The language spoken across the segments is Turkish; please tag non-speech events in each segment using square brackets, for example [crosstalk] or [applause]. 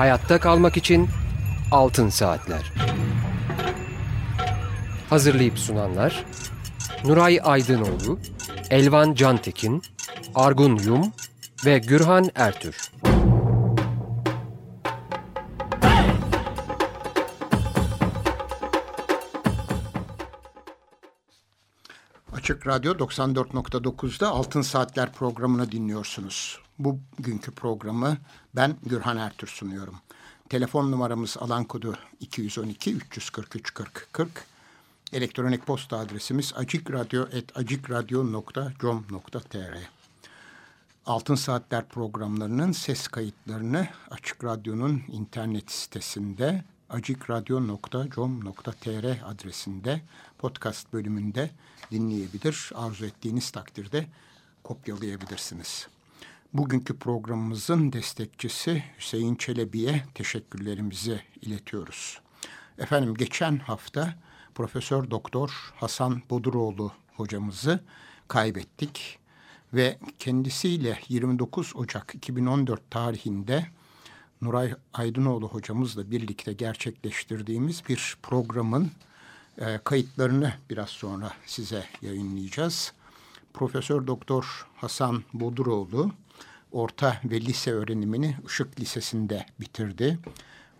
Hayatta kalmak için Altın Saatler. Hazırlayıp sunanlar Nuray Aydınoğlu, Elvan Cantekin, Argun Yum ve Gürhan Ertür. Açık Radyo 94.9'da Altın Saatler programını dinliyorsunuz. Bugünkü programı ben Gürhan Ertür sunuyorum. Telefon numaramız alan kodu 212 343 40 40. Elektronik posta adresimiz acikradyo.com.tr Altın Saatler programlarının ses kayıtlarını Açık Radyo'nun internet sitesinde acikradyo.com.tr adresinde podcast bölümünde dinleyebilir. Arzu ettiğiniz takdirde kopyalayabilirsiniz. Bugünkü programımızın destekçisi Hüseyin Çelebi'ye teşekkürlerimizi iletiyoruz. Efendim geçen hafta Profesör Doktor Hasan Boduroğlu hocamızı kaybettik ve kendisiyle 29 Ocak 2014 tarihinde Nuray Aydınoğlu hocamızla birlikte gerçekleştirdiğimiz bir programın e, kayıtlarını biraz sonra size yayınlayacağız. Profesör Doktor Hasan Boduroğlu orta ve lise öğrenimini Işık Lisesi'nde bitirdi.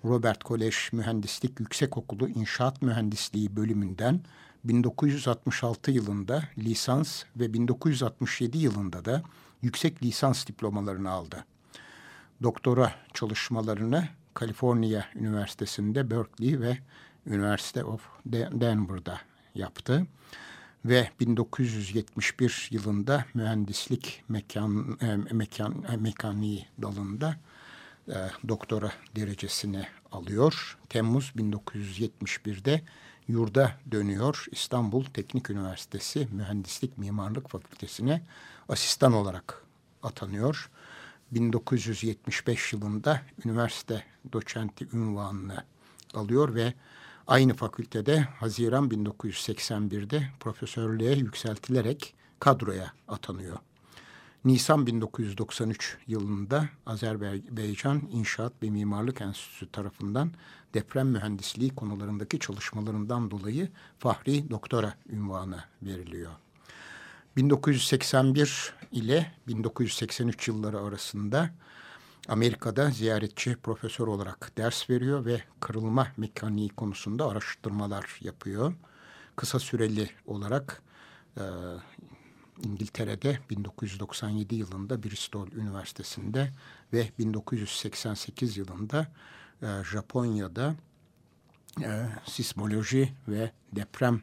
Robert Kolej Mühendislik Yüksekokulu İnşaat Mühendisliği bölümünden 1966 yılında lisans ve 1967 yılında da yüksek lisans diplomalarını aldı. Doktora çalışmalarını Kaliforniya Üniversitesi'nde Berkeley ve University of Denver'da yaptı ve 1971 yılında mühendislik mekan, e, mekan e, mekaniği dalında e, doktora derecesini alıyor. Temmuz 1971'de yurda dönüyor. İstanbul Teknik Üniversitesi Mühendislik Mimarlık Fakültesine asistan olarak atanıyor. 1975 yılında üniversite doçenti ünvanını alıyor ve aynı fakültede Haziran 1981'de profesörlüğe yükseltilerek kadroya atanıyor. Nisan 1993 yılında Azerbaycan İnşaat ve Mimarlık Enstitüsü tarafından deprem mühendisliği konularındaki çalışmalarından dolayı Fahri Doktora ünvanı veriliyor. 1981 ile 1983 yılları arasında Amerika'da ziyaretçi profesör olarak ders veriyor ve kırılma mekaniği konusunda araştırmalar yapıyor. Kısa süreli olarak e, İngiltere'de 1997 yılında Bristol Üniversitesi'nde ve 1988 yılında e, Japonya'da e, sismoloji ve deprem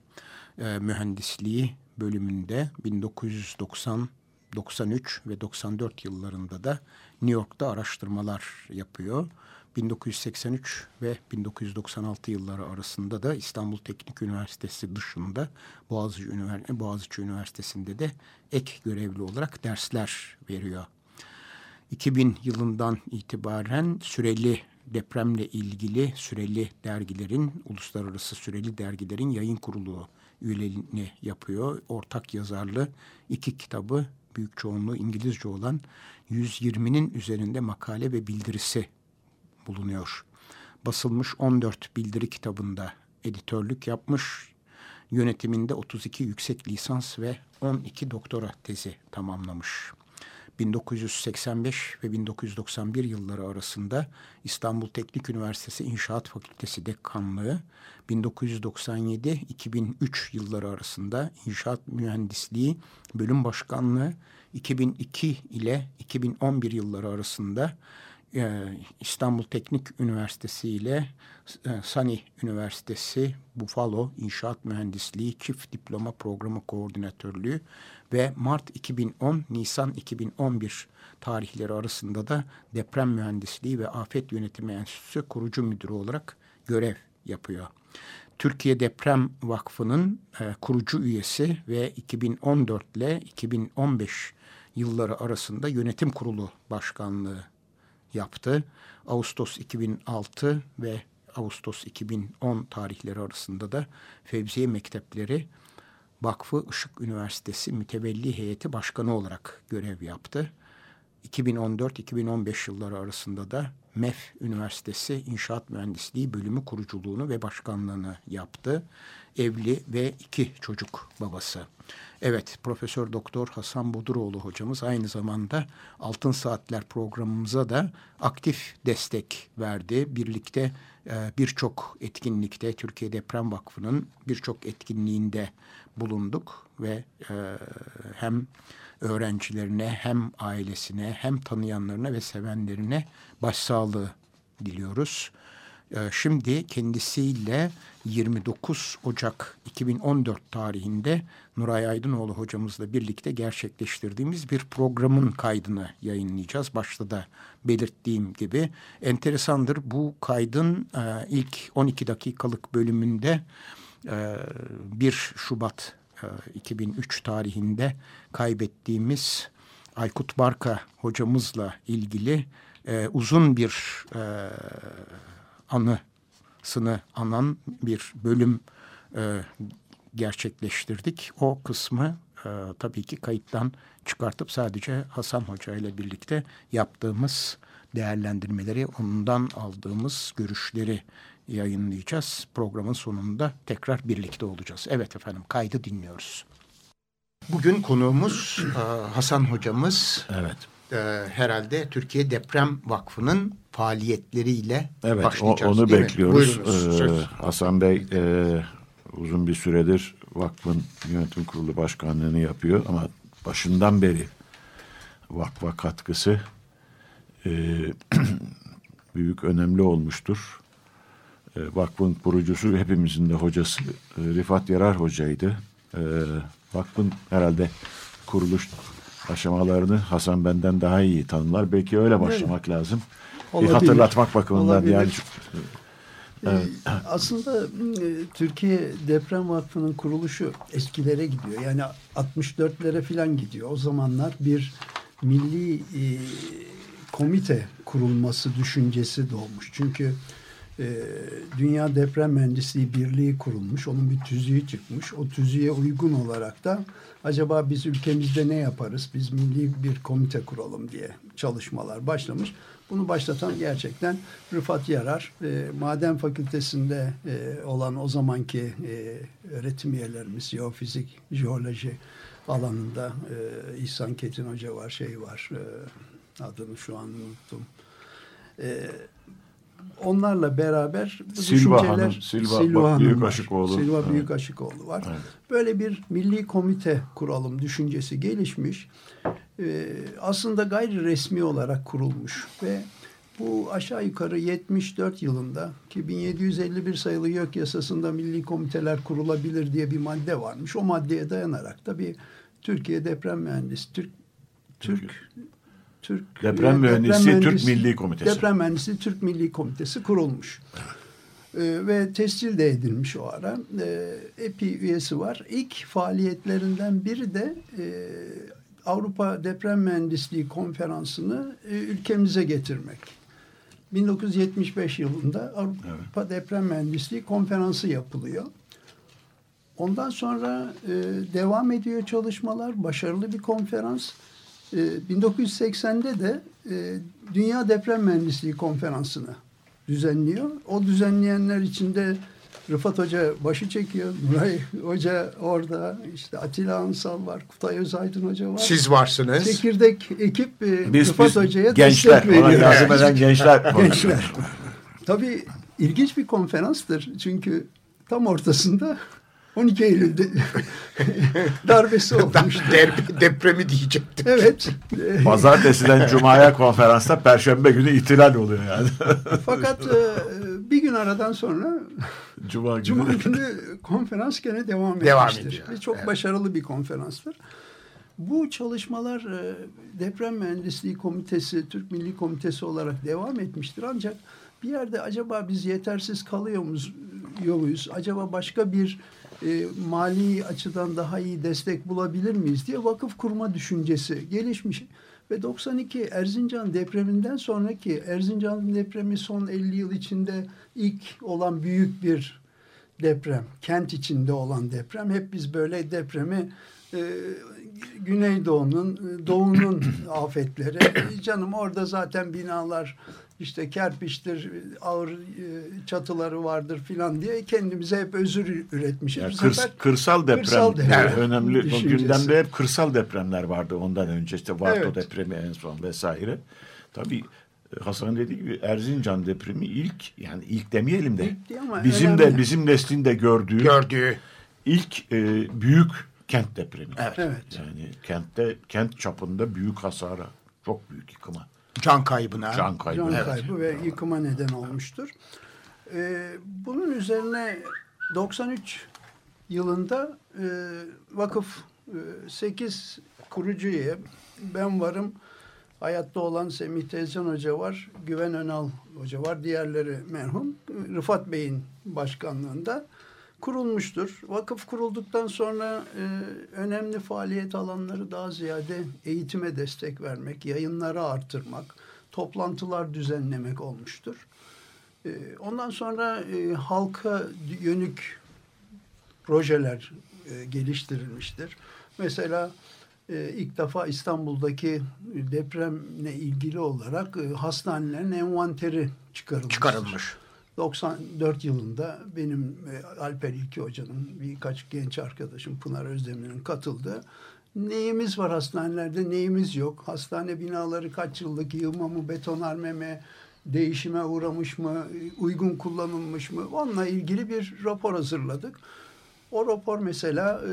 e, mühendisliği bölümünde 1990 93 ve 94 yıllarında da New York'ta araştırmalar yapıyor. 1983 ve 1996 yılları arasında da İstanbul Teknik Üniversitesi dışında Boğaziçi, Ünivers Boğaziçi Üniversitesi'nde de ek görevli olarak dersler veriyor. 2000 yılından itibaren süreli depremle ilgili süreli dergilerin, uluslararası süreli dergilerin yayın kurulu üyeliğini yapıyor. Ortak yazarlı iki kitabı büyük çoğunluğu İngilizce olan 120'nin üzerinde makale ve bildirisi bulunuyor. Basılmış 14 bildiri kitabında editörlük yapmış, yönetiminde 32 yüksek lisans ve 12 doktora tezi tamamlamış. 1985 ve 1991 yılları arasında İstanbul Teknik Üniversitesi İnşaat Fakültesi Dekanlığı, 1997-2003 yılları arasında İnşaat Mühendisliği Bölüm Başkanlığı, 2002 ile 2011 yılları arasında e, İstanbul Teknik Üniversitesi ile e, Sani Üniversitesi Buffalo İnşaat Mühendisliği Çift Diploma Programı Koordinatörlüğü ve Mart 2010 Nisan 2011 tarihleri arasında da Deprem Mühendisliği ve Afet Yönetimi Enstitüsü kurucu müdürü olarak görev yapıyor. Türkiye Deprem Vakfı'nın e, kurucu üyesi ve 2014 ile 2015 yılları arasında yönetim kurulu başkanlığı yaptı. Ağustos 2006 ve Ağustos 2010 tarihleri arasında da Fevziye Mektepleri Vakfı Işık Üniversitesi Mütevelli Heyeti Başkanı olarak görev yaptı. 2014-2015 yılları arasında da MEF Üniversitesi İnşaat Mühendisliği Bölümü kuruculuğunu ve başkanlığını yaptı. Evli ve iki çocuk babası. Evet, Profesör Doktor Hasan Boduroğlu hocamız aynı zamanda Altın Saatler programımıza da aktif destek verdi. Birlikte e, birçok etkinlikte Türkiye Deprem Vakfı'nın birçok etkinliğinde bulunduk ve e, hem öğrencilerine hem ailesine hem tanıyanlarına ve sevenlerine başsağlığı diliyoruz. Ee, şimdi kendisiyle 29 Ocak 2014 tarihinde Nuray Aydınoğlu hocamızla birlikte gerçekleştirdiğimiz bir programın kaydını yayınlayacağız. Başta da belirttiğim gibi enteresandır bu kaydın e, ilk 12 dakikalık bölümünde 1 e, Şubat 2003 e, tarihinde kaybettiğimiz Aykut Barka hocamızla ilgili uzun bir anısını anan bir bölüm e, gerçekleştirdik. O kısmı e, tabii ki kayıttan çıkartıp sadece Hasan Hoca ile birlikte yaptığımız değerlendirmeleri, ondan aldığımız görüşleri yayınlayacağız. Programın sonunda tekrar birlikte olacağız. Evet efendim kaydı dinliyoruz. Bugün konuğumuz e, Hasan hocamız. Evet e, herhalde Türkiye Deprem Vakfı'nın faaliyetleriyle evet, başlayacağız. onu bekliyoruz. Ee, Hasan Bey e, uzun bir süredir vakfın yönetim kurulu başkanlığını yapıyor ama başından beri vakfa katkısı e, [clears throat] büyük önemli olmuştur. E, vakfın kurucusu hepimizin de hocası e, Rifat Yarar hocaydı. E, vakfın herhalde kuruluş aşamalarını Hasan benden daha iyi tanımlar. Belki öyle başlamak öyle. lazım. Olabilir. Bir hatırlatmak bakımından Olabilir. yani. Ee, evet. Aslında e, Türkiye Deprem Vakfı'nın kuruluşu eskilere gidiyor. Yani 64'lere falan gidiyor. O zamanlar bir milli e, komite kurulması düşüncesi doğmuş. Çünkü e, Dünya Deprem Mühendisliği Birliği kurulmuş. Onun bir tüzüğü çıkmış. O tüzüğe uygun olarak da acaba biz ülkemizde ne yaparız? Biz milli bir komite kuralım diye çalışmalar başlamış. Bunu başlatan gerçekten Rıfat Yarar. E, Maden Fakültesinde e, olan o zamanki e, öğretim üyelerimiz, jeofizik, jeoloji alanında e, İhsan Ketin Hoca var, şey var, e, adını şu an unuttum. E, onlarla beraber bu Silva Hanım, Silva, Silva Hanım Büyük Aşıkoğlu. Silva evet. Büyük Aşıkoğlu var. Evet. Böyle bir milli komite kuralım düşüncesi gelişmiş. Ee, aslında gayri resmi olarak kurulmuş ve bu aşağı yukarı 74 yılında ki 1751 sayılı YÖK yasasında milli komiteler kurulabilir diye bir madde varmış. O maddeye dayanarak da bir Türkiye Deprem Mühendisi, Türk Türk Türk Deprem Mühendisi Deprem Türk Milli Komitesi. Deprem Mühendisi Türk Milli Komitesi kurulmuş. Ee, ve tescil de edilmiş o ara. Ee, EPI üyesi var. İlk faaliyetlerinden biri de e, Avrupa Deprem Mühendisliği Konferansı'nı e, ülkemize getirmek. 1975 yılında Avrupa evet. Deprem Mühendisliği Konferansı yapılıyor. Ondan sonra e, devam ediyor çalışmalar. Başarılı bir konferans. 1980'de ee, de e, Dünya Deprem Mühendisliği Konferansı'nı düzenliyor. O düzenleyenler içinde Rıfat Hoca başı çekiyor. Nuray [laughs] Hoca orada. işte Atilla Ansal var. Kutay Özaydın Hoca var. Siz varsınız. Çekirdek ekip e, biz, Rıfat biz, Hoca'ya gençler, destek veriyor. Gençler. Lazım eden gençler. [laughs] gençler. Tabii ilginç bir konferanstır. Çünkü tam ortasında 12 Eylül'de [laughs] darbesi olmuş. Derbi, depremi diyecektim. Evet. Pazartesiden [laughs] Cuma'ya konferansta Perşembe günü ihtilal oluyor yani. [laughs] Fakat e, bir gün aradan sonra Cuma günü, Cuma günü konferans gene devam, devam etmiştir. Ediyor. Ve çok evet. başarılı bir konferanstır. Bu çalışmalar e, Deprem Mühendisliği Komitesi, Türk Milli Komitesi olarak devam etmiştir. Ancak bir yerde acaba biz yetersiz kalıyor muyuz? Acaba başka bir e, mali açıdan daha iyi destek bulabilir miyiz diye vakıf kurma düşüncesi gelişmiş. Ve 92 Erzincan depreminden sonraki Erzincan depremi son 50 yıl içinde ilk olan büyük bir deprem. Kent içinde olan deprem. Hep biz böyle depremi e, Güneydoğu'nun, Doğu'nun afetleri. Canım orada zaten binalar işte kerpiçtir, ağır e, çatıları vardır filan diye kendimize hep özür üretmişiz. Yani kırs- sefer kırsal deprem, kırsal deprem e, önemli. Düşüncesi. gündemde hep kırsal depremler vardı ondan önce. işte Varto Evet. depremi en son vesaire. Tabii e, Hasan dediği gibi Erzincan depremi ilk yani ilk demeyelim de İlk bizim önemli. de bizim neslin de gördüğü Gördüğü ilk e, büyük kent depremi. Evet. Evet. Yani kentte kent çapında büyük hasara, çok büyük yıkıma, can kaybına. can kaybı. can Evet. kaybı ve yıkıma neden olmuştur. Ee, bunun üzerine 93 yılında e, vakıf e, 8 kurucu üye ben varım. Hayatta olan Semih Tezcan Hoca var, Güven Önal Hoca var, diğerleri merhum. Rıfat Bey'in başkanlığında kurulmuştur. Vakıf kurulduktan sonra e, önemli faaliyet alanları daha ziyade eğitime destek vermek, yayınları artırmak, toplantılar düzenlemek olmuştur. E, ondan sonra e, halka yönük projeler e, geliştirilmiştir. Mesela e, ilk defa İstanbul'daki depremle ilgili olarak e, hastanelerin envanteri çıkarılmıştır. çıkarılmış. 94 yılında benim e, Alper İlki Hoca'nın birkaç genç arkadaşım Pınar Özdemir'in katıldığı neyimiz var hastanelerde neyimiz yok. Hastane binaları kaç yıllık yığma mı betonarme mi değişime uğramış mı uygun kullanılmış mı onunla ilgili bir rapor hazırladık. O rapor mesela e,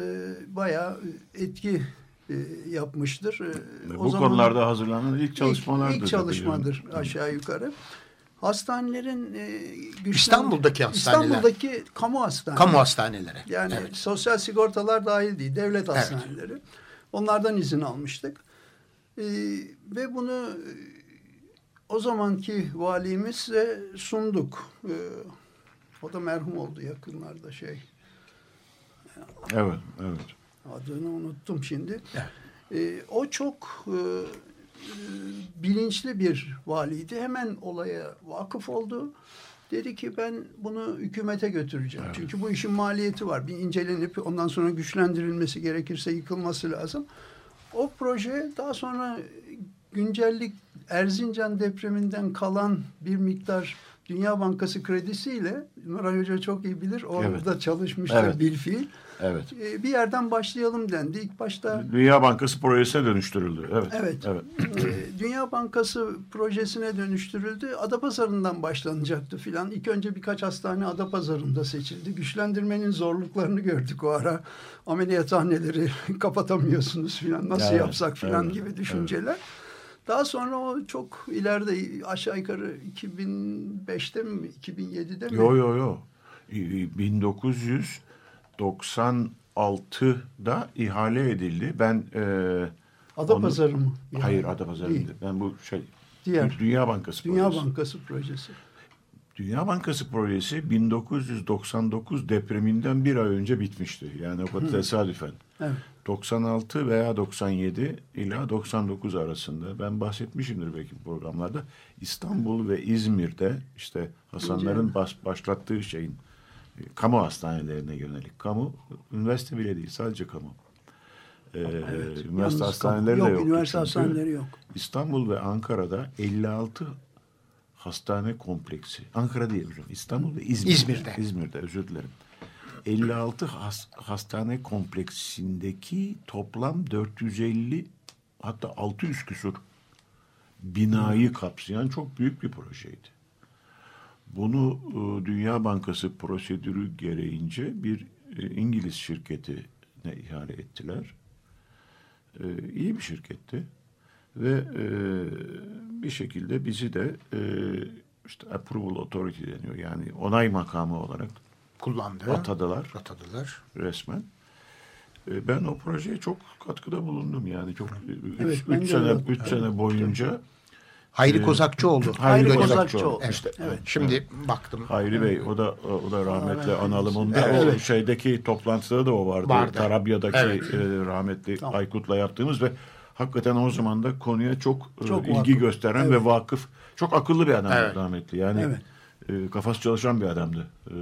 bayağı etki e, yapmıştır. E, Bu konularda hazırlanan ilk çalışmalardır. İlk, ilk çalışmadır aşağı yukarı. Hastanelerin e, güçlen- İstanbul'daki hastaneler. İstanbul'daki kamu hastaneleri. Kamu hastaneleri. Yani Evet. sosyal sigortalar dahil değil, devlet Evet. hastaneleri. Onlardan izin almıştık. Ee, ve bunu e, o zamanki valimizle sunduk. Ee, o da merhum oldu yakınlarda şey. Evet, evet. Adını unuttum şimdi. Evet. Ee, o çok e, e, bilinçli bir valiydi. Hemen olaya vakıf oldu. Dedi ki ben bunu hükümete götüreceğim. Çünkü bu işin maliyeti var. Bir incelenip ondan sonra güçlendirilmesi gerekirse yıkılması lazım. O proje daha sonra güncellik Erzincan depreminden kalan bir miktar Dünya Bankası kredisiyle Nuray Hoca çok iyi bilir. Orada Evet. çalışmıştır Evet. bilfiil. Evet. E, bir yerden başlayalım dendi. İlk başta Dünya Bankası projesine dönüştürüldü. Evet. Evet. evet. E, Dünya Bankası projesine dönüştürüldü. Adapazarı'ndan başlanacaktı filan. İlk önce birkaç hastane Adapazarı'nda seçildi. Güçlendirmenin zorluklarını gördük o ara. Ameliyathaneleri [laughs] kapatamıyorsunuz filan. Nasıl evet, yapsak filan evet, gibi düşünceler. Evet. Daha sonra o çok ileride aşağı yukarı 2005'te mi 2007'de mi? Yok yok yok. 1900 96'da ihale edildi. Ben e, Adapazarı mı? Yani, hayır Adapazarı değil. Ben bu şey Diğer, Dünya Bankası Dünya projesi. Bankası projesi. Dünya Bankası projesi 1999 depreminden bir ay önce bitmişti. Yani o kadar tesadüfen. Evet. 96 veya 97 ila 99 arasında ben bahsetmişimdir belki programlarda İstanbul ve İzmir'de işte Hasanların bas, başlattığı şeyin kamu hastanelerine yönelik kamu üniversite bile değil sadece kamu. Ee, üniversite Yalnız hastaneleri kamu- de yok, yoktu üniversite hastaneleri yok. İstanbul ve Ankara'da 56 hastane kompleksi. Ankara değil hocam. İstanbul ve İzmir'de. İzmir'de. İzmir'de özür dilerim. 56 has- hastane kompleksindeki toplam 450 hatta 600 küsur binayı kapsayan çok büyük bir projeydi. Bunu e, Dünya Bankası prosedürü gereğince bir e, İngiliz şirketine ihale ettiler. E, iyi bir şirketti ve bir şekilde bizi de işte approval authority deniyor yani onay makamı olarak Kullandı. atadılar Atadılar. resmen. Ben o projeye çok katkıda bulundum yani çok Evet, 3 ben de sene öyle. 3 sene boyunca Hayri Ee, Kozakçıoğlu. Hayri Hayri Kozakçıoğlu. Kozakçıoğlu. Evet. İşte, evet. Şimdi baktım. Hayri Bey o da o da rahmetli analım. Onda Evet. o şeydeki toplantıda da o vardı. Vardı. Tarabya'daki Evet. e, rahmetli Tamam. Aykut'la yaptığımız ve hakikaten o zaman da konuya çok, e, Çok ilgi vakıf. gösteren Evet. ve vakıf çok akıllı bir adam Evet. rahmetli. Yani Evet. e, kafası çalışan bir adamdı. E,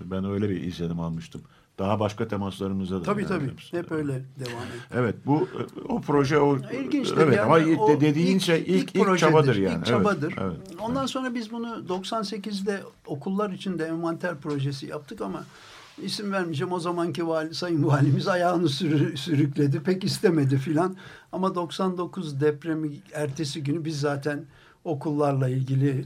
ben öyle bir izlenim almıştım. Daha başka temaslarımızda da. Tabii tabii. Hep öyle devam ediyor. Evet bu o proje o İlginçtir. evet yani ama o dediğin şey ilk ilk, ilk projedir, çabadır yani. İlk çabadır. Evet, evet, Ondan evet. sonra biz bunu 98'de okullar için de envanter projesi yaptık ama isim vermeyeceğim. O zamanki vali, sayın valimiz ayağını sürü, sürükledi. Pek istemedi filan. Ama 99 depremi ertesi günü biz zaten okullarla ilgili e,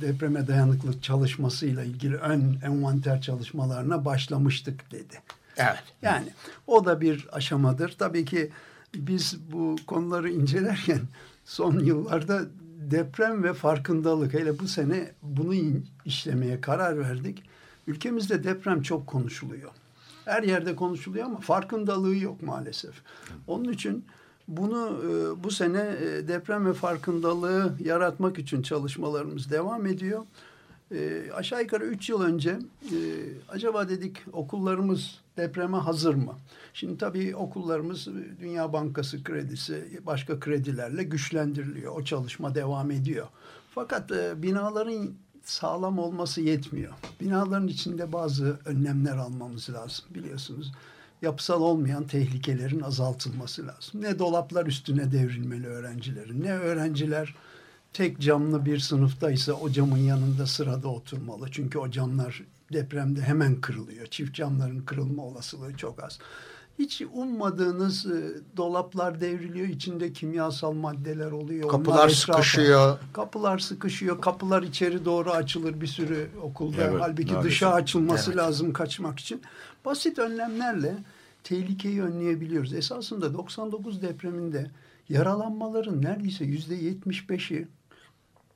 depreme dayanıklılık çalışmasıyla ilgili ön envanter çalışmalarına başlamıştık dedi. Evet. Yani o da bir aşamadır. Tabii ki biz bu konuları incelerken [laughs] son yıllarda deprem ve farkındalık hele bu sene bunu işlemeye karar verdik. Ülkemizde deprem çok konuşuluyor. Her yerde konuşuluyor ama farkındalığı yok maalesef. Onun için bunu e, bu sene e, deprem ve farkındalığı yaratmak için çalışmalarımız devam ediyor. E, aşağı yukarı üç yıl önce acaba dedik okullarımız depreme hazır mı? Şimdi tabii okullarımız Dünya Bankası kredisi başka kredilerle güçlendiriliyor. O çalışma devam ediyor. Fakat binaların sağlam olması yetmiyor. Binaların içinde bazı önlemler almamız lazım biliyorsunuz. Yapısal olmayan tehlikelerin azaltılması lazım. Ne dolaplar üstüne devrilmeli öğrencilerin, ne öğrenciler tek camlı bir sınıftaysa o camın yanında sırada oturmalı. Çünkü o camlar depremde hemen kırılıyor. Çift camların kırılma olasılığı çok az. Hiç ummadığınız e, dolaplar devriliyor. içinde kimyasal maddeler oluyor. Kapılar Onlar etrafa- sıkışıyor. Kapılar sıkışıyor. Kapılar içeri doğru açılır bir sürü okulda. Evet, Halbuki maalesef. dışa açılması Evet. lazım kaçmak için. Basit önlemlerle tehlikeyi önleyebiliyoruz. Esasında 99 depreminde yaralanmaların neredeyse yüzde 75'i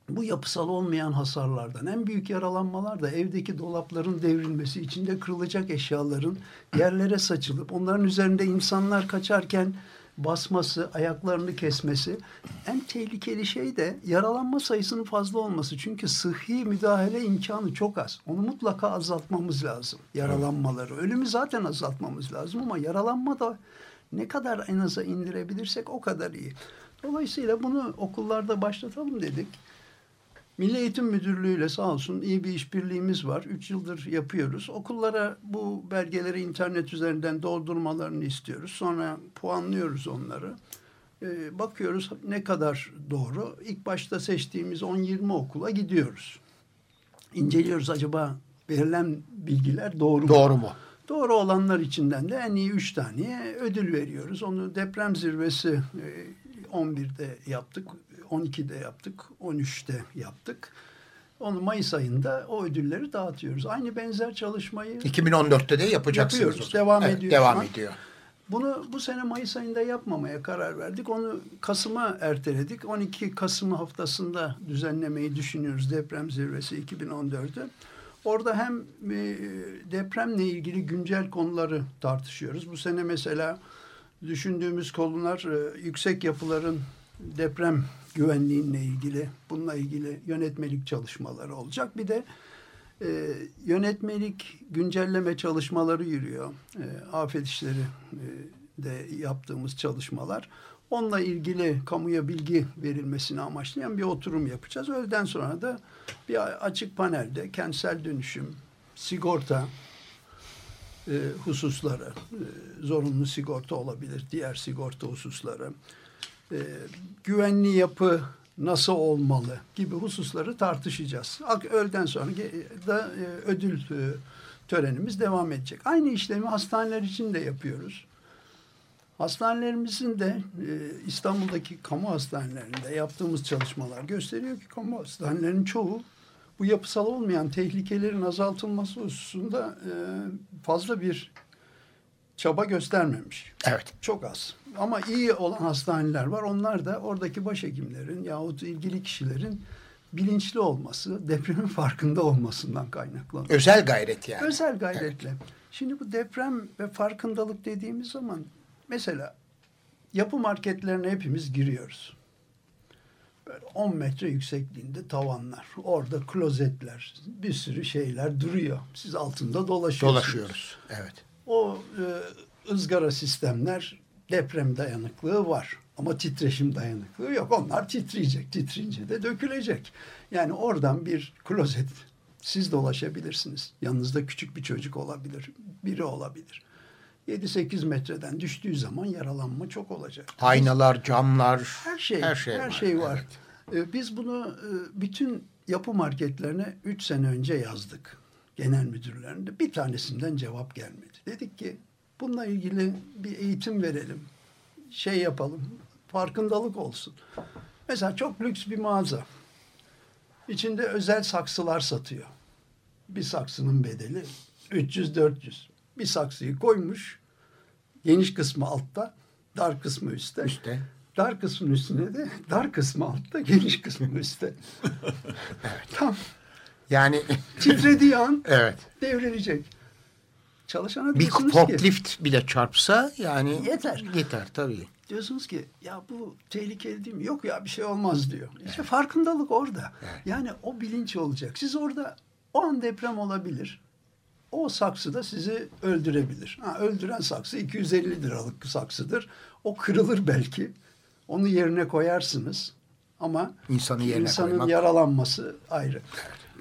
bu yapısal olmayan hasarlardan en büyük yaralanmalar da evdeki dolapların devrilmesi, içinde kırılacak eşyaların yerlere saçılıp onların üzerinde insanlar kaçarken basması, ayaklarını kesmesi. En tehlikeli şey de yaralanma sayısının fazla olması. Çünkü sıhhi müdahale imkanı çok az. Onu mutlaka azaltmamız lazım. Yaralanmaları. Ölümü zaten azaltmamız lazım ama yaralanma da ne kadar en aza indirebilirsek o kadar iyi. Dolayısıyla bunu okullarda başlatalım dedik. Milli Eğitim Müdürlüğü ile sağ olsun iyi bir işbirliğimiz var. Üç yıldır yapıyoruz. Okullara bu belgeleri internet üzerinden doldurmalarını istiyoruz. Sonra puanlıyoruz onları. Ee, bakıyoruz ne kadar doğru. İlk başta seçtiğimiz 10-20 okula gidiyoruz. İnceliyoruz acaba verilen bilgiler doğru mu? Doğru mu? Doğru olanlar içinden de en iyi üç taneye ödül veriyoruz. Onu deprem zirvesi e, 11'de yaptık, 12'de yaptık, 13'te yaptık. Onu Mayıs ayında o ödülleri dağıtıyoruz. Aynı benzer çalışmayı 2014'te de yapacaksınız. Yapıyoruz, devam Evet, ediyor Devam ediyor. bunu bu sene Mayıs ayında yapmamaya karar verdik. Onu Kasım'a erteledik. 12 Kasım haftasında düzenlemeyi düşünüyoruz deprem zirvesi 2014'ü. Orada hem e, depremle ilgili güncel konuları tartışıyoruz. Bu sene mesela düşündüğümüz konular e, yüksek yapıların deprem güvenliğinle ilgili, bununla ilgili yönetmelik çalışmaları olacak. Bir de e, yönetmelik güncelleme çalışmaları yürüyor. E, afet işleri e, de yaptığımız çalışmalar. Onunla ilgili kamuya bilgi verilmesini amaçlayan bir oturum yapacağız. Öğleden sonra da bir açık panelde kentsel dönüşüm, sigorta e, hususları, e, zorunlu sigorta olabilir, diğer sigorta hususları, e, güvenli yapı nasıl olmalı gibi hususları tartışacağız. Öğleden sonra da e, ödül e, törenimiz devam edecek. Aynı işlemi hastaneler için de yapıyoruz. Hastanelerimizin de e, İstanbul'daki kamu hastanelerinde yaptığımız çalışmalar gösteriyor ki kamu hastanelerinin çoğu bu yapısal olmayan tehlikelerin azaltılması hususunda e, fazla bir çaba göstermemiş. Evet. Çok az. Ama iyi olan hastaneler var. Onlar da oradaki başhekimlerin yahut ilgili kişilerin bilinçli olması, depremin farkında olmasından kaynaklanıyor. Özel gayret yani. Özel gayretle. Şimdi bu deprem ve farkındalık dediğimiz zaman mesela yapı marketlerine hepimiz giriyoruz. Böyle 10 metre yüksekliğinde tavanlar. Orada klozetler, bir sürü şeyler duruyor. Siz altında dolaşıyorsunuz. Dolaşıyoruz. Evet. O e, ızgara sistemler deprem dayanıklığı var. Ama titreşim dayanıklığı yok. Onlar titreyecek. Titreyince de dökülecek. Yani oradan bir klozet Siz dolaşabilirsiniz. Yanınızda küçük bir çocuk olabilir. Biri olabilir. 7-8 metreden düştüğü zaman yaralanma çok olacak. Aynalar, camlar, Her şey, her şey her var. şey var. Evet. Ee, Biz bunu e, bütün yapı marketlerine 3 sene önce yazdık. Genel müdürlerinde. Bir tanesinden cevap gelmedi. Dedik ki bununla ilgili bir eğitim verelim. Şey yapalım. Farkındalık olsun. Mesela çok lüks bir mağaza. İçinde özel saksılar satıyor. Bir saksının bedeli 300-400. Bir saksıyı koymuş. Geniş kısmı altta, dar kısmı üstte. Üstte. Dar kısmın üstüne de dar kısmı altta, geniş kısmı üstte. [laughs] Tam Yani titrediği an [laughs] evet. devrilecek. Çalışana Bir forklift bile çarpsa yani Yeter. Yeter tabii. diyorsunuz ki ya bu tehlikeli değil mi? Yok ya bir şey olmaz diyor. İşte farkındalık orada. Yani o bilinç olacak. Siz orada o an deprem olabilir. O saksı da sizi öldürebilir. Ha, öldüren saksı 250 liralık saksıdır. O kırılır belki. Onu yerine koyarsınız. Ama İnsanı yerine insanın koymak. yaralanması ayrı.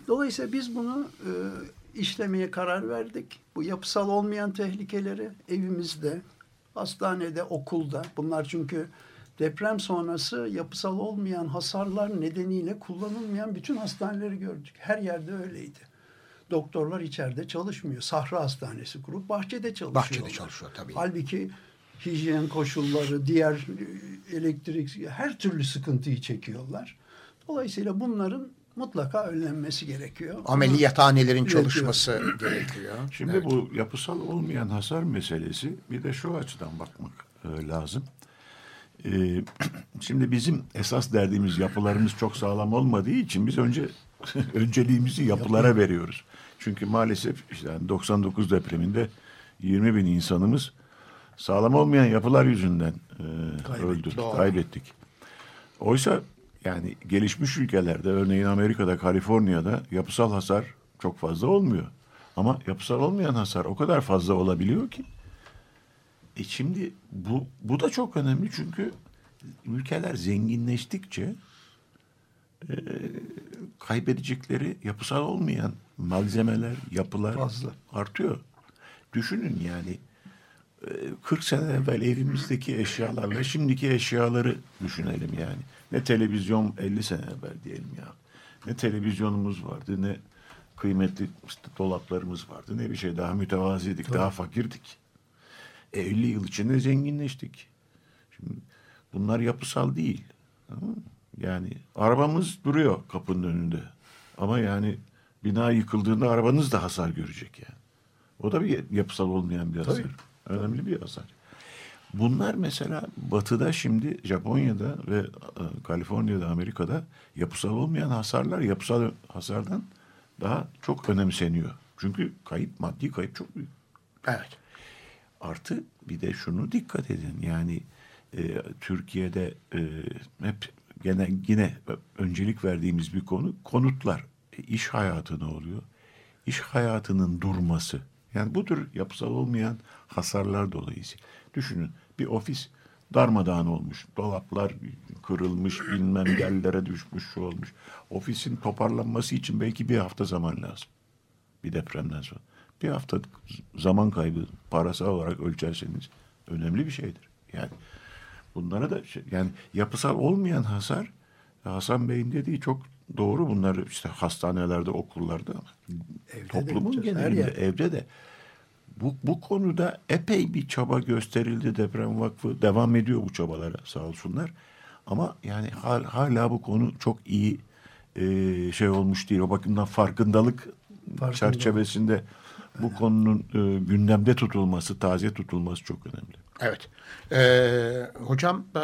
Dolayısıyla biz bunu e, işlemeye karar verdik. Bu yapısal olmayan tehlikeleri evimizde, hastanede, okulda. Bunlar çünkü deprem sonrası yapısal olmayan hasarlar nedeniyle kullanılmayan bütün hastaneleri gördük. Her yerde öyleydi. Doktorlar içeride çalışmıyor. Sahra hastanesi kurup bahçede çalışıyor. Bahçede çalışıyor tabii. Halbuki hijyen koşulları, diğer elektrik, her türlü sıkıntıyı çekiyorlar. Dolayısıyla bunların mutlaka önlenmesi gerekiyor. Ameliyathanelerin çalışması [clears throat] gerekiyor. [clears throat] Şimdi Evet. bu yapısal olmayan hasar meselesi bir de şu açıdan bakmak e, lazım. E, [clears throat] şimdi bizim esas derdimiz yapılarımız çok sağlam olmadığı için biz önce [laughs] önceliğimizi yapılara veriyoruz. Çünkü maalesef işte yani 99 depreminde 20 bin insanımız sağlam olmayan yapılar yüzünden e, öldü, Doğru. kaybettik. Oysa yani gelişmiş ülkelerde örneğin Amerika'da, Kaliforniya'da yapısal hasar çok fazla olmuyor. Ama yapısal olmayan hasar o kadar fazla olabiliyor ki. E şimdi bu, bu da çok önemli çünkü ülkeler zenginleştikçe e, kaybedecekleri yapısal olmayan malzemeler, yapılar Fazla. artıyor. Düşünün yani 40 sene evvel evimizdeki eşyalarla şimdiki eşyaları düşünelim yani. Ne televizyon 50 sene evvel diyelim ya. Ne televizyonumuz vardı ne kıymetli işte dolaplarımız vardı ne bir şey daha mütevaziydik daha fakirdik. E, 50 yıl içinde zenginleştik. Şimdi bunlar yapısal değil. Yani arabamız duruyor kapının önünde. Ama yani bina yıkıldığında arabanız da hasar görecek yani. O da bir yapısal olmayan bir hasar. Önemli bir hasar. Bunlar mesela batıda şimdi Japonya'da ve e, Kaliforniya'da Amerika'da yapısal olmayan hasarlar yapısal hasardan daha çok önemseniyor. Çünkü kayıp maddi kayıp çok büyük. Evet. Artı bir de şunu dikkat edin yani e, Türkiye'de e, hep gene yine öncelik verdiğimiz bir konu konutlar. E, iş hayatı ne oluyor? İş hayatının durması. Yani bu tür yapısal olmayan hasarlar dolayısıyla. Düşünün bir ofis darmadağın olmuş. Dolaplar kırılmış, bilmem yerlere düşmüş, şu olmuş. Ofisin toparlanması için belki bir hafta zaman lazım. Bir depremden sonra. Bir hafta zaman kaybı parasal olarak ölçerseniz önemli bir şeydir. Yani bunlara da şey- yani yapısal olmayan hasar Hasan Bey'in dediği çok doğru bunlar işte hastanelerde okullarda Evde de toplumun her genelinde evde de. Bu, bu konuda epey bir çaba gösterildi Deprem Vakfı. Devam ediyor bu çabalara sağ olsunlar. Ama yani hal, hala bu konu çok iyi e, şey olmuş değil. O bakımdan farkındalık Farkındalık. çerçevesinde bu konunun e, gündemde tutulması taze tutulması çok önemli. Evet. Ee, hocam e,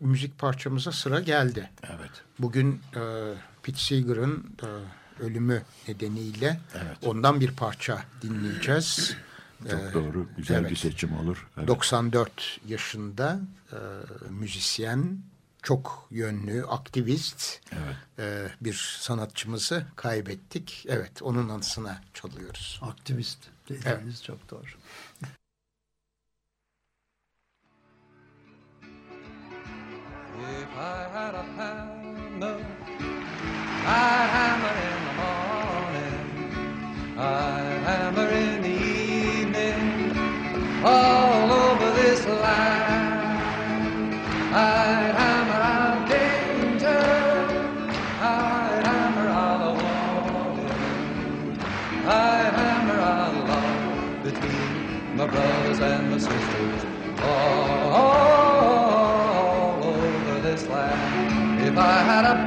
müzik parçamıza sıra geldi. Evet. Bugün e, Pete Seeger'ın e, ölümü nedeniyle Evet. ondan bir parça dinleyeceğiz. Çok Ee, doğru. Güzel evet. bir seçim olur. Evet. 94 yaşında e, müzisyen, çok yönlü, aktivist Evet. e, bir sanatçımızı kaybettik. Evet, onun anısına çalıyoruz. Aktivist dediğiniz çok doğru. If I had a hammer, I'd hammer in the morning. I'd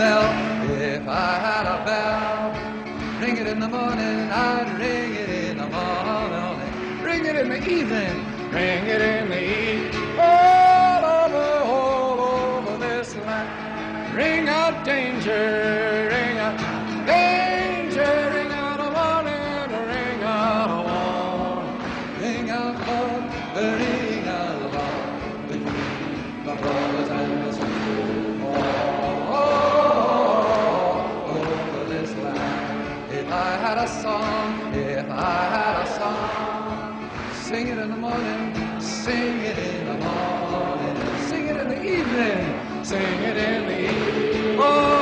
bell, if I had a bell, ring it in the morning, I'd ring it in the morning, ring it in the evening, ring it in a song, if I had a song, sing it in the morning, sing it in the morning, sing it in the evening, sing it in the evening. Oh,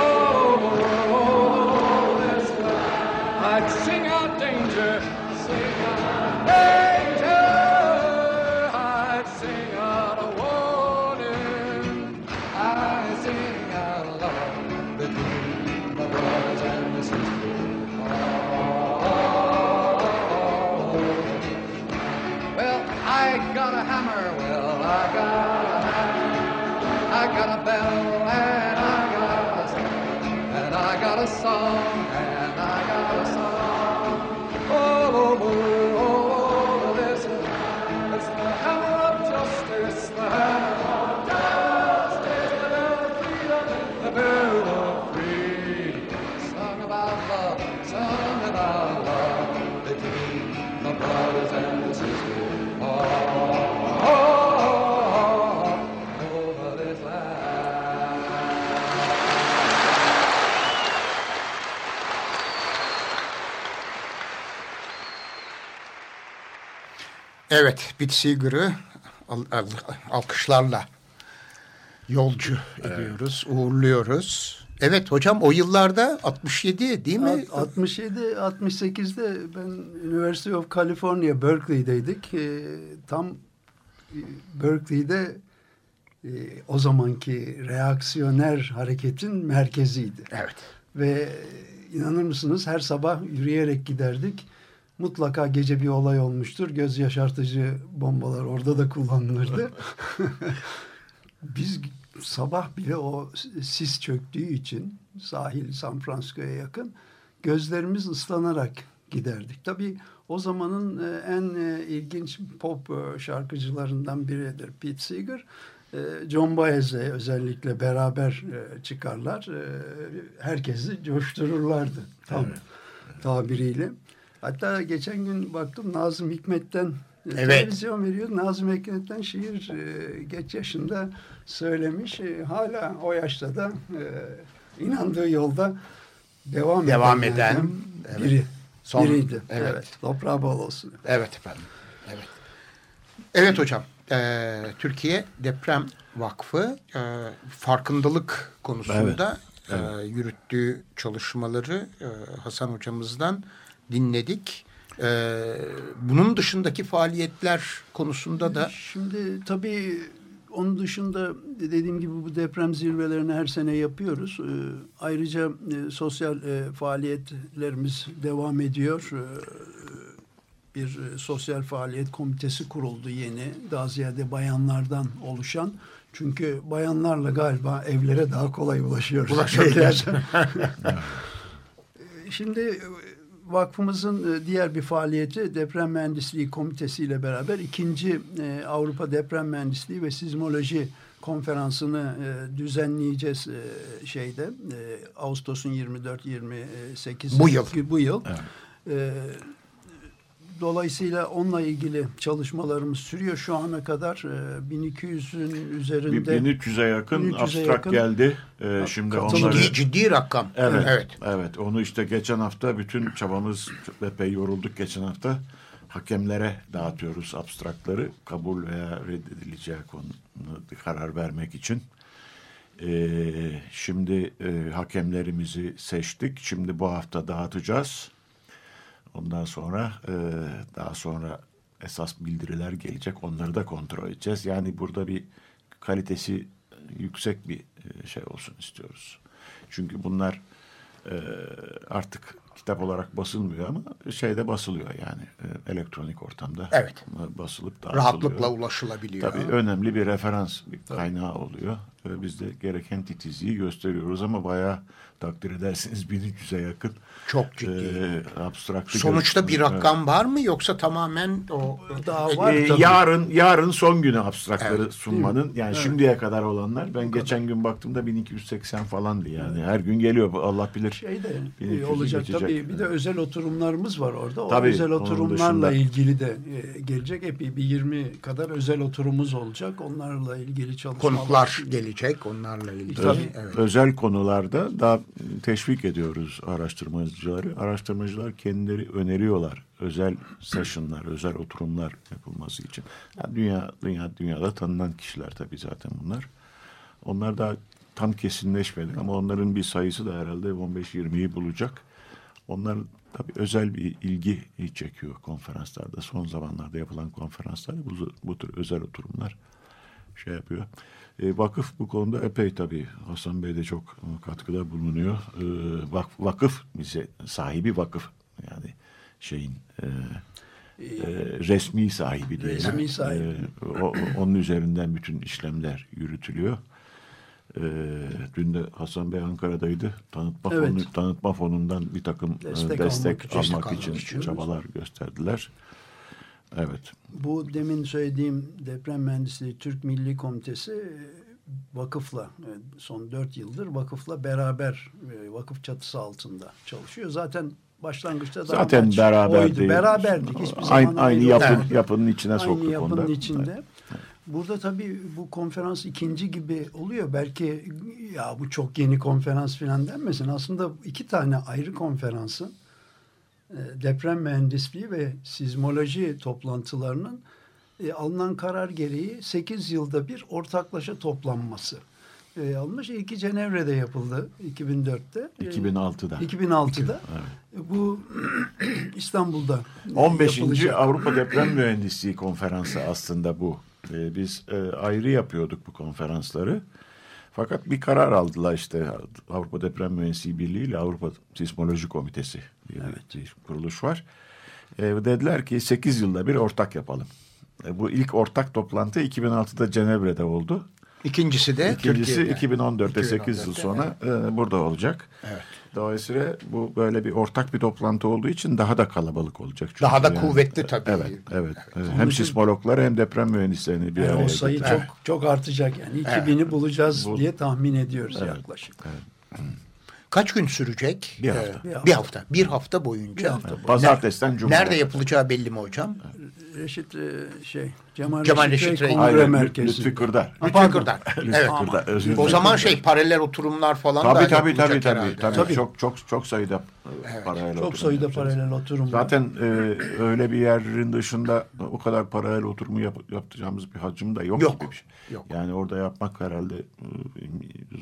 bell and I got a and I got a song Evet, Pete Seeger'ı al- al- alkışlarla yolcu ediyoruz, uğurluyoruz. Evet hocam o yıllarda 67 değil mi? Alt- 67 68'de ben University of California Berkeley'deydik. Ee, tam e, Berkeley'de e, o zamanki reaksiyoner hareketin merkeziydi. Evet. Ve inanır mısınız her sabah yürüyerek giderdik. Mutlaka gece bir olay olmuştur. Göz yaşartıcı bombalar orada da kullanılırdı. [laughs] Biz sabah bile o sis çöktüğü için sahil San Francisco'ya yakın gözlerimiz ıslanarak giderdik. Tabii o zamanın e, en e, ilginç pop e, şarkıcılarından biridir Pete Seeger. John Baez'le özellikle beraber çıkarlar. Herkesi coştururlardı tam tabiriyle. Hatta geçen gün baktım Nazım Hikmet'ten e, Evet. televizyon veriyor. Nazım Hikmet'ten şiir e, geç yaşında söylemiş. E, hala o yaşta da e, inandığı yolda devam, Devam edenlerden eden, evet. biri. Son- biriydi. evet. Evet. Toprağı bol olsun. Evet efendim. Evet. Evet hocam. Ee, Türkiye Deprem Vakfı e, farkındalık konusunda e, yürüttüğü çalışmaları e, Hasan hocamızdan dinledik. E, bunun dışındaki faaliyetler konusunda da Şimdi tabii onun dışında dediğim gibi bu deprem zirvelerini her sene yapıyoruz. Ee, ayrıca e, sosyal e, faaliyetlerimiz devam ediyor. Ee, bir e, sosyal faaliyet komitesi kuruldu yeni. Daha ziyade bayanlardan oluşan. Çünkü bayanlarla galiba evlere daha kolay ulaşıyoruz. Ulaşabiliyoruz. [laughs] Şimdi e, vakfımızın e, diğer bir faaliyeti deprem mühendisliği komitesi ile beraber ikinci e, Avrupa Deprem Mühendisliği ve Sismoloji konferansını e, düzenleyeceğiz şeyde Ağustos'un 24-28 Bu yıl. bu yıl. E, Dolayısıyla onunla ilgili çalışmalarımız sürüyor. Şu ana kadar e, 1200'ün Bir üzerinde 1300'e yakın 1300'e abstrak yakın geldi. Ee, şimdi katılım. onları... ciddi, ciddi rakam. Evet, evet. evet. Onu işte geçen hafta bütün çabamız epey yorulduk geçen hafta. Hakemlere dağıtıyoruz abstrakları kabul veya reddedileceği konuda karar vermek için. Ee, şimdi e, hakemlerimizi seçtik. Şimdi bu hafta dağıtacağız. Ondan sonra e, daha sonra esas bildiriler gelecek. Onları da kontrol edeceğiz. Yani burada bir kalitesi yüksek bir e, şey olsun istiyoruz. Çünkü bunlar e, artık kitap olarak basılmıyor ama şeyde basılıyor yani e, elektronik ortamda. Evet. Basılıp dağıtılıyor. Rahatlıkla ulaşılabiliyor. Tabii önemli bir referans bir kaynağı oluyor. Biz de gereken titizliği gösteriyoruz ama bayağı takdir edersiniz 1300'e [laughs] yakın. Çok ciddi. E, abstraktı Sonuçta bir Evet. rakam var mı yoksa tamamen o Daha var tabii. yarın yarın son günü abstrakları Evet. sunmanın yani şimdiye kadar olanlar ben geçen gün baktığımda 1280 falandı yani her gün geliyor Allah bilir. Şey de e, 1200'ü olacak geçecek. tabii. Bir de özel oturumlarımız var orada. O Tabii, özel oturumlarla dışında- ilgili de e, gelecek. Epey bir 20 kadar özel oturumumuz olacak. Onlarla ilgili çalışmalar. konuklar gelecek onlarla ilgili. Tabii. Evet. Özel konularda daha teşvik ediyoruz araştırmacıları. Araştırmacılar kendileri öneriyorlar özel sessionlar, özel oturumlar yapılması için. Yani dünya dünya dünyada tanınan kişiler tabii zaten bunlar. Onlar da tam kesinleşmedi ama onların bir sayısı da herhalde 15-20'yi bulacak. Onlar tabii özel bir ilgi çekiyor konferanslarda. Son zamanlarda yapılan konferanslarda bu, bu tür özel oturumlar şey yapıyor. E, vakıf bu konuda epey tabii. Hasan Bey de çok e, katkıda bulunuyor. E, vak- vakıf bize sahibi vakıf yani şeyin e, e, resmi sahibi diyelim. Resmi sahibi. E, o- onun üzerinden bütün işlemler yürütülüyor. E, dün de Hasan Bey Ankara'daydı. Tanıtma, Evet. fonu, tanıtma fonundan bir takım e, Destek destek, almak için- almak, için, almak için. çabalar gösterdiler. Evet. Bu demin söylediğim deprem mühendisliği Türk Milli Komitesi e, vakıfla e, son dört yıldır vakıfla beraber e, vakıf çatısı altında çalışıyor. Zaten başlangıçta da Zaten beraber oydu. değil. Beraberdik. Hiçbir zaman aynı, aynı yapı, yapının içine soktuk Aynı yapının onu da. içinde. Burada tabii bu konferans ikinci gibi oluyor. Belki ya bu çok yeni konferans falan denmesin. Aslında iki tane ayrı konferansın deprem mühendisliği ve sismoloji toplantılarının e, alınan karar gereği 8 yılda bir ortaklaşa toplanması e, alınmış. İlki Cenevre'de yapıldı 2004'te. E, 2006'da. 2006'da. E, Bu [clears throat] İstanbul'da 15. yapılacak. Avrupa Deprem Mühendisliği Konferansı aslında bu. Ee, biz e, ayrı yapıyorduk bu konferansları. Fakat bir karar aldılar işte Avrupa Deprem Mühendisliği Birliği ile Avrupa Sismoloji Komitesi bir- bir kuruluş var. E, dediler ki 8 yılda bir ortak yapalım. E, bu ilk ortak toplantı 2006'da Cenevre'de oldu. İkincisi de İkincisi Türkiye'de. 2014'te 8 yıl 2014'te, sonra e, burada olacak. Evet. Dolayısıyla bu böyle bir ortak bir toplantı olduğu için daha da kalabalık olacak. Çünkü Daha da kuvvetli tabii. Evet, evet. evet. Hem sismologlar hem deprem mühendislerini bir Yani araya o sayı getirdik. çok çok artacak yani 2000'i bulacağız Bu- diye tahmin ediyoruz yaklaşık. Kaç gün sürecek? Bir hafta. Ee, bir hafta. Bir hafta boyunca. Bir hafta boyunca. Pazartesiden Cuma'ya. Nerede yapılacağı belli mi hocam? Reşit e, şey Cemal, Cemal Reşit, Reşit Rey Rey. Kongre Merkezi. Lütfi Kırdar. Lütfi. Kırdar. Evet. Kırdar, özür O zaman şey paralel oturumlar falan da Tabii tabii tabii yapılacak tabii. herhalde. tabii. Tabii. Çok çok çok sayıda e, paralel Çok sayıda yapacağız. paralel oturum. Zaten e, öyle bir yerin dışında o kadar paralel oturumu yap, yapacağımız bir hacim de yok, Yok, gibi bir şey. yok. Yani orada yapmak herhalde e,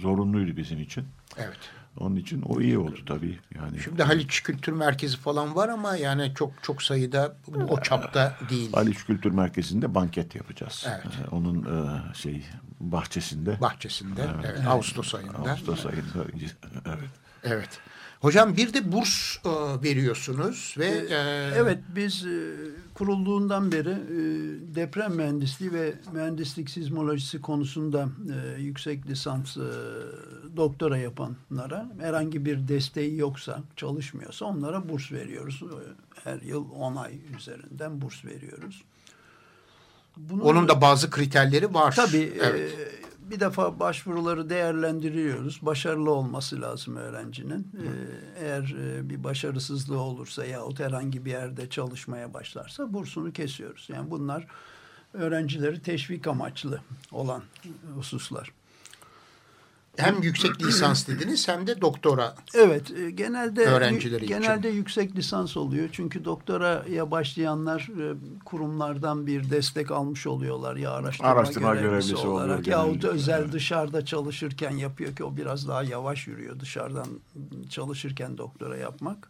zorunluydu bizim için. Evet. Onun için o iyi oldu tabii. Yani Şimdi Haliç Kültür Merkezi falan var ama yani çok çok sayıda o çapta değil. Haliç Kültür Merkezi'nde banket yapacağız. Evet. Ee, Onun e, şey bahçesinde. Bahçesinde. Evet. Ağustos ayında. Ağustos ayında. Evet. Evet. Hocam bir de burs e, veriyorsunuz ve e, Evet biz e, kurulduğundan beri e, deprem mühendisliği ve mühendislik sismolojisi konusunda e, yüksek lisans e, doktora yapanlara herhangi bir desteği yoksa çalışmıyorsa onlara burs veriyoruz. E, Her yıl 10 ay üzerinden burs veriyoruz. Bunun- onun da bazı kriterleri var. Tabii Evet. e, bir defa başvuruları değerlendiriyoruz. Başarılı olması lazım öğrencinin. E, eğer e, bir başarısızlığı olursa yahut herhangi bir yerde çalışmaya başlarsa bursunu kesiyoruz. Yani bunlar öğrencileri teşvik amaçlı olan hususlar. Hem yüksek lisans dediniz hem de doktora. Evet, e, genelde Öğrencileri için. genelde yüksek lisans oluyor. Çünkü doktoraya başlayanlar e, kurumlardan bir destek almış oluyorlar ya araştırma, Araştırma görevlisi, görevlisi olarak yahut özel evet. dışarıda çalışırken yapıyor ki o biraz daha yavaş yürüyor dışarıdan çalışırken doktora yapmak.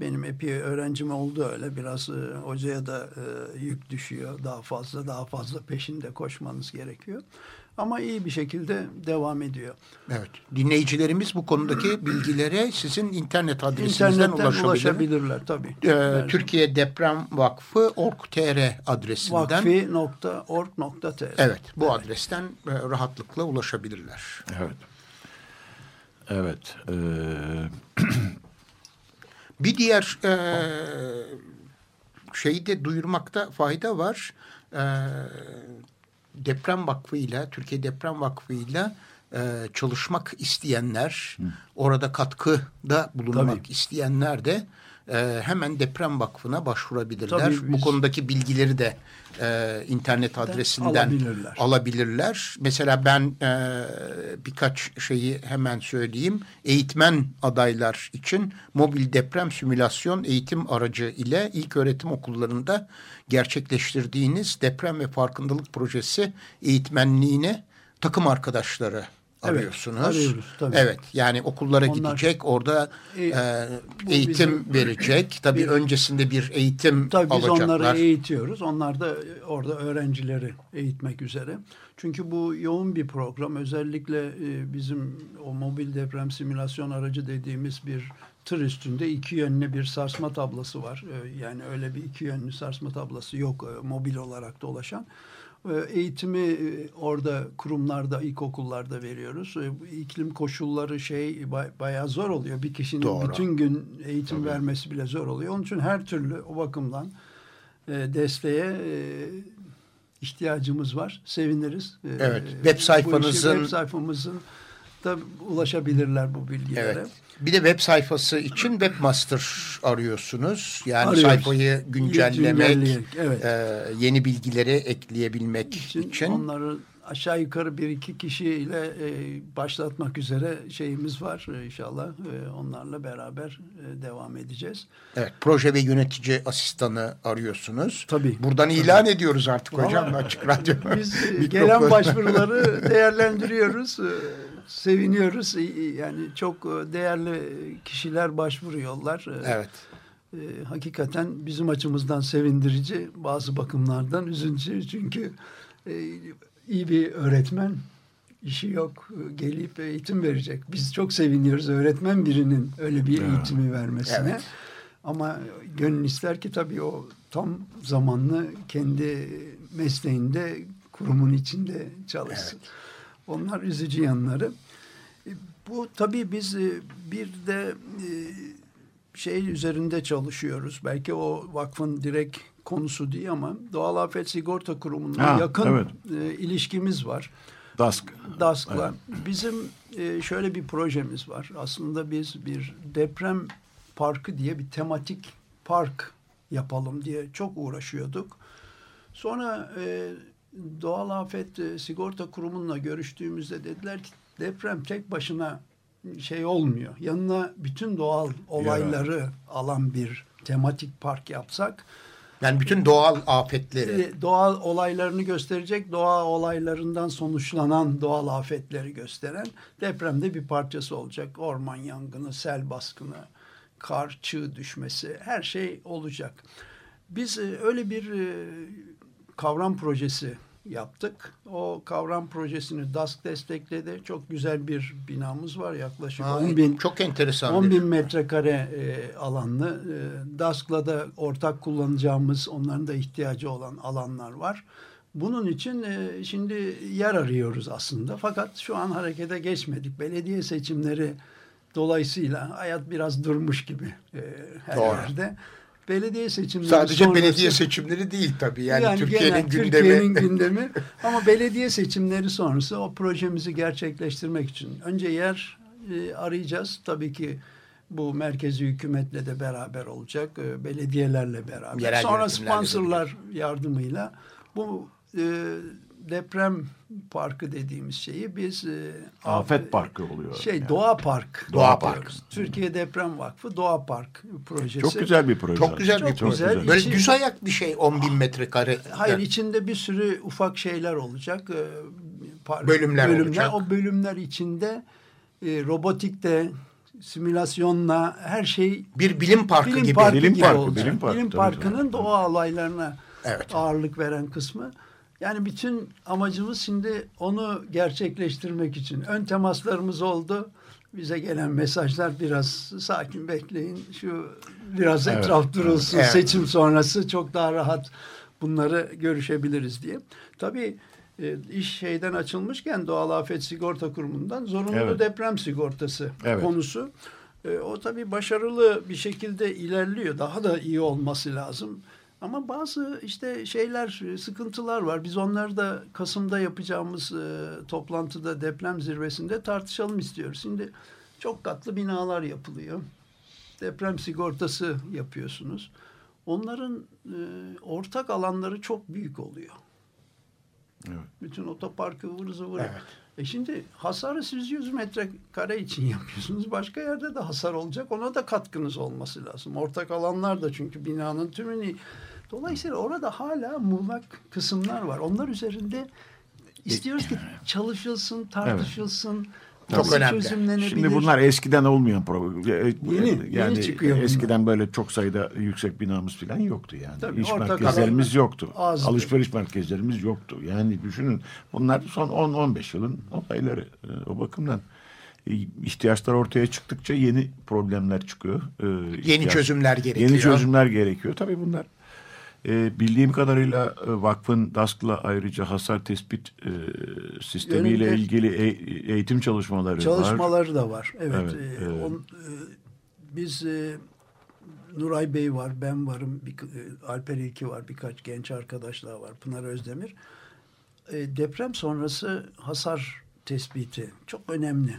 Benim epey öğrencim oldu öyle. Biraz e, hocaya da e, yük düşüyor. Daha fazla daha fazla peşinde koşmanız gerekiyor. Ama iyi bir şekilde devam ediyor. Evet. Dinleyicilerimiz bu konudaki [clears throat] bilgilere sizin internet adresinizden İnternetten ulaşabilir. ulaşabilirler tabii. Ee, Evet. Türkiye Deprem Vakfı org.tr adresinden. Vakfi.org.tr Evet, bu adresten e, rahatlıkla ulaşabilirler. Evet. Evet. e, [clears throat] Bir diğer e, şeyi de duyurmakta fayda var. E, Deprem Vakfı ile Türkiye Deprem Vakfı ile çalışmak isteyenler, orada katkıda bulunmak Tabii. isteyenler de e, hemen Deprem Vakfı'na başvurabilirler. Tabii Bu konudaki bilgileri de e, internet adresinden alabilirler. alabilirler. Mesela ben e, birkaç şeyi hemen söyleyeyim. Eğitmen adaylar için mobil deprem simülasyon eğitim aracı ile ilk öğretim okullarında gerçekleştirdiğiniz deprem ve farkındalık projesi eğitmenliğine takım arkadaşları Evet, arıyorsunuz. arıyoruz, tabii. Evet yani okullara Onlar- gidecek orada E, e, eğitim bizim- verecek. [clears throat] Tabii Bir- öncesinde bir eğitim Tabii biz alacaklar. onları eğitiyoruz. Onlar da orada öğrencileri eğitmek üzere. Çünkü bu yoğun bir program. Özellikle e, bizim o mobil deprem simülasyon aracı dediğimiz bir tır üstünde iki yönlü bir sarsma tablası var. E, Yani öyle bir iki yönlü sarsma tablası yok e, mobil olarak dolaşan. E, Eğitimi e, orada kurumlarda, ilkokullarda veriyoruz. E, bu iklim koşulları şey bay- bayağı zor oluyor. Bir kişinin Doğru. bütün gün eğitim vermesi bile zor oluyor. Onun için her türlü o bakımdan e, desteğe e, ihtiyacımız var. Seviniriz. Evet, web sayfanızın- web sayfamızın da ulaşabilirler bu bilgilere. Evet. Bir de web sayfası için webmaster arıyorsunuz. Yani Arıyoruz. sayfayı güncellemek, evet. e, yeni bilgileri ekleyebilmek için. için, onları aşağı yukarı bir iki kişiyle e, başlatmak üzere şeyimiz var E, inşallah. E, onlarla beraber e, devam edeceğiz. Evet, proje ve yönetici asistanı arıyorsunuz. Tabii. Buradan ilan ediyoruz artık hocam açık radyo. Biz [laughs] gelen başvuruları değerlendiriyoruz. [laughs] Seviniyoruz. Yani çok e, değerli kişiler başvuruyorlar. E, Evet. e, hakikaten bizim açımızdan sevindirici, bazı bakımlardan üzücü. Çünkü e, iyi bir öğretmen işi yok. E, Gelip eğitim verecek. Biz çok seviniyoruz öğretmen birinin öyle bir eğitimi vermesine. Evet. Ama gönül ister ki tabii o tam zamanlı kendi mesleğinde kurumun içinde çalışsın. Onlar üzücü yanları. E, Bu tabii biz e, bir de e, şey üzerinde çalışıyoruz. Belki o vakfın direkt konusu değil ama Doğal Afet Sigorta Kurumu'na yakın evet. ilişkimiz var. DASK. DASK'la. Bizim e, şöyle bir projemiz var. Aslında biz bir deprem parkı diye bir tematik park yapalım diye çok uğraşıyorduk. Sonra e, Doğal Afet e, Sigorta Kurumu'nla görüştüğümüzde dediler ki deprem tek başına şey olmuyor. Yanına bütün doğal olayları alan bir tematik park yapsak Yani bütün doğal afetleri. e, doğal olaylarını gösterecek, doğa olaylarından sonuçlanan doğal afetleri gösteren depremde bir parçası olacak. Orman yangını, sel baskını, kar, çığ düşmesi her şey olacak. Biz e, öyle bir kavram projesi yaptık. O kavram projesini DASK destekledi. Çok güzel bir binamız var. Yaklaşık Ha, 10 bin Çok enteresan. 10 bir- bin metrekare e, alanlı. E, DASK'la da ortak kullanacağımız, onların da ihtiyacı olan alanlar var. Bunun için e, şimdi yer arıyoruz aslında. Fakat şu an harekete geçmedik. Belediye seçimleri dolayısıyla hayat biraz durmuş gibi e, her Doğru. yerde. Belediye seçimleri Sadece sonrası- belediye seçimleri değil tabii. Yani, yani Türkiye'nin gündemi. Türkiye'nin [laughs] gündemi. Ama belediye seçimleri sonrası o projemizi gerçekleştirmek için önce yer e, arayacağız. Tabii ki bu merkezi hükümetle de beraber olacak. e, belediyelerle beraber. Yerel Sonra sponsorlar yardımıyla bu e, deprem parkı dediğimiz şeyi biz e, Afet Parkı oluyor. Şey yani. Doğa Park. Doğa. Park. Türkiye Deprem Vakfı Doğa Park projesi. Çok güzel bir proje. Çok güzel bir Çok proje. güzel. Böyle İçi- düz ayak bir şey 10 bin metrekare. Hayır içinde bir sürü ufak şeyler olacak. Ee, par- Bölümler olacak. O bölümler içinde e, robotikte simülasyonla her şey Bir bilim parkı bilim gibi. parkı Bilim gibi parkı, olacak. bilim parkı, tabii, parkının tabii. doğa olaylarına Evet. ağırlık veren kısmı. Yani bütün amacımız şimdi onu gerçekleştirmek için. Ön temaslarımız oldu. Bize gelen mesajlar biraz sakin bekleyin. Şu biraz Evet, etraf durulsun. evet. Seçim sonrası çok daha rahat bunları görüşebiliriz diye. Tabii e, iş şeyden açılmışken Doğal Afet Sigorta Kurumu'ndan zorunlu Evet. deprem sigortası Evet. konusu. E, o tabii başarılı bir şekilde ilerliyor. Daha da iyi olması lazım. Ama bazı işte şeyler, e, sıkıntılar var. Biz onları da Kasım'da yapacağımız e, toplantıda deprem zirvesinde tartışalım istiyoruz. Şimdi çok katlı binalar yapılıyor. Deprem sigortası yapıyorsunuz. Onların e, ortak alanları çok büyük oluyor. Evet. Bütün otoparkı ıvır zıvır. Evet. E şimdi hasarı siz 100 metrekare için [laughs] yapıyorsunuz. Başka yerde de hasar olacak. Ona da katkınız olması lazım. Ortak alanlar da çünkü binanın tümünü. Dolayısıyla orada hala muğlak kısımlar var. Onlar üzerinde istiyoruz ki çalışılsın, tartışılsın. Çok nasıl önemli. çözümlenebilir? Şimdi bunlar eskiden olmayan problem. Yeni, yeni çıkıyor bunlar. eskiden böyle çok sayıda yüksek binamız falan yoktu yani. Tabii, İş merkezlerimiz yoktu. azdı. Alışveriş merkezlerimiz yoktu. Yani düşünün bunlar son 10-15 yılın olayları. Ee, O bakımdan e, ihtiyaçlar ortaya çıktıkça yeni problemler çıkıyor. Ee, Yeni ihtiyaç- çözümler gerekiyor. Yeni çözümler gerekiyor. Tabii bunlar e, bildiğim kadarıyla e, vakfın DASK'la ayrıca hasar tespit e, sistemiyle Yönünde- ilgili e- eğitim çalışmaları var. Çalışmaları da var. Evet. Evet, e, on- e, biz e, Nuray Bey var, ben varım, bir, e, Alper İlki var, birkaç genç arkadaş daha var, Pınar Özdemir. E, deprem sonrası hasar tespiti çok önemli.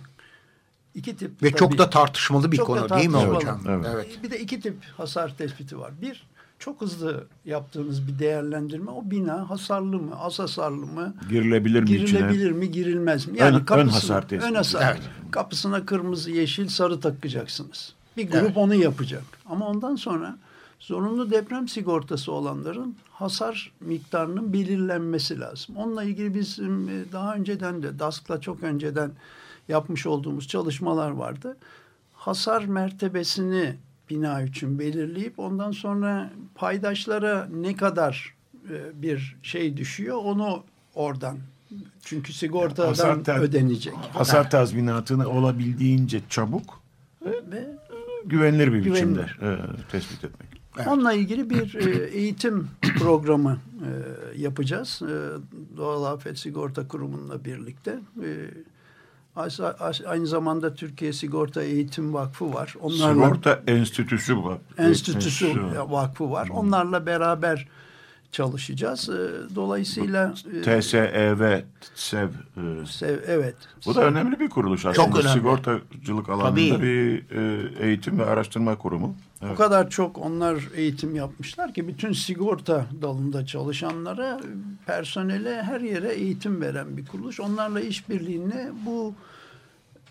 İki tip. Ve çok tabii. da tartışmalı bir Çok konu değil mi tartışmalı. hocam? Evet. evet. Bir de iki tip hasar tespiti var. Bir, çok hızlı yaptığınız bir değerlendirme. O bina hasarlı mı, az hasarlı mı? Girilebilir mi içine? Girilebilir mi, girilmez mi? Ön- ön kapısına- hasar tespiti. Ön hasar. Evet. Kapısına kırmızı, yeşil, sarı takacaksınız. Bir grup Evet. onu yapacak. Ama ondan sonra zorunlu deprem sigortası olanların hasar miktarının belirlenmesi lazım. Onunla ilgili bizim e, daha önceden de DASK'la çok önceden yapmış olduğumuz çalışmalar vardı. Hasar mertebesini bina için belirleyip ondan sonra paydaşlara ne kadar e, bir şey düşüyor onu oradan çünkü sigortadan Hasar ter- ödenecek. Hasar tazminatını olabildiğince çabuk Ve güvenilir bir biçimde Güvenilir. e, tespit etmek. Evet. Onunla ilgili bir e, eğitim programı e, yapacağız. E, Doğal Afet Sigorta Kurumu'nla birlikte. E, aynı zamanda Türkiye Sigorta Eğitim Vakfı var. Onlarla Sigorta enstitüsü var. Enstitüsü Enstitüsü. Vakfı var. Onlarla beraber çalışacağız. E, dolayısıyla e, TSEV, SEV. e, sev- evet. Bu da önemli bir kuruluş aslında. Çok önemli. Sigortacılık alanında Tabii. bir e, eğitim ve araştırma kurumu. O Evet. kadar çok onlar eğitim yapmışlar ki bütün sigorta dalında çalışanlara, personele her yere eğitim veren bir kuruluş. Onlarla işbirliğine bu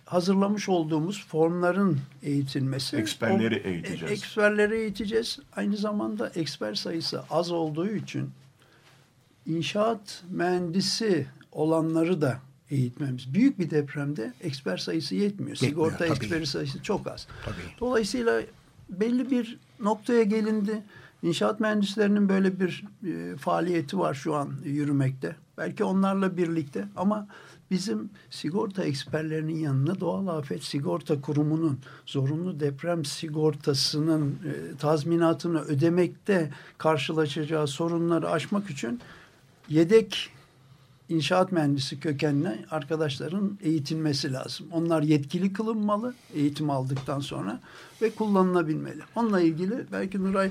hazırlamış olduğumuz formların eğitilmesi. Eksperleri O- eğiteceğiz. e- Eksperleri eğiteceğiz. Aynı zamanda eksper sayısı az olduğu için inşaat mühendisi olanları da eğitmemiz. Büyük bir depremde eksper sayısı yetmiyor. Yetmiyor, Sigorta eksperi sayısı çok az. Tabii. Dolayısıyla belli bir noktaya gelindi. İnşaat mühendislerinin böyle bir e, faaliyeti var şu an yürümekte. Belki onlarla birlikte ama bizim sigorta eksperlerinin yanına doğal afet sigorta kurumunun zorunlu deprem sigortasının e, tazminatını ödemekte karşılaşacağı sorunları aşmak için yedek inşaat mühendisi kökenli arkadaşların eğitilmesi lazım. Onlar yetkili kılınmalı eğitim aldıktan sonra ve kullanılabilmeli. Onunla ilgili belki Nuray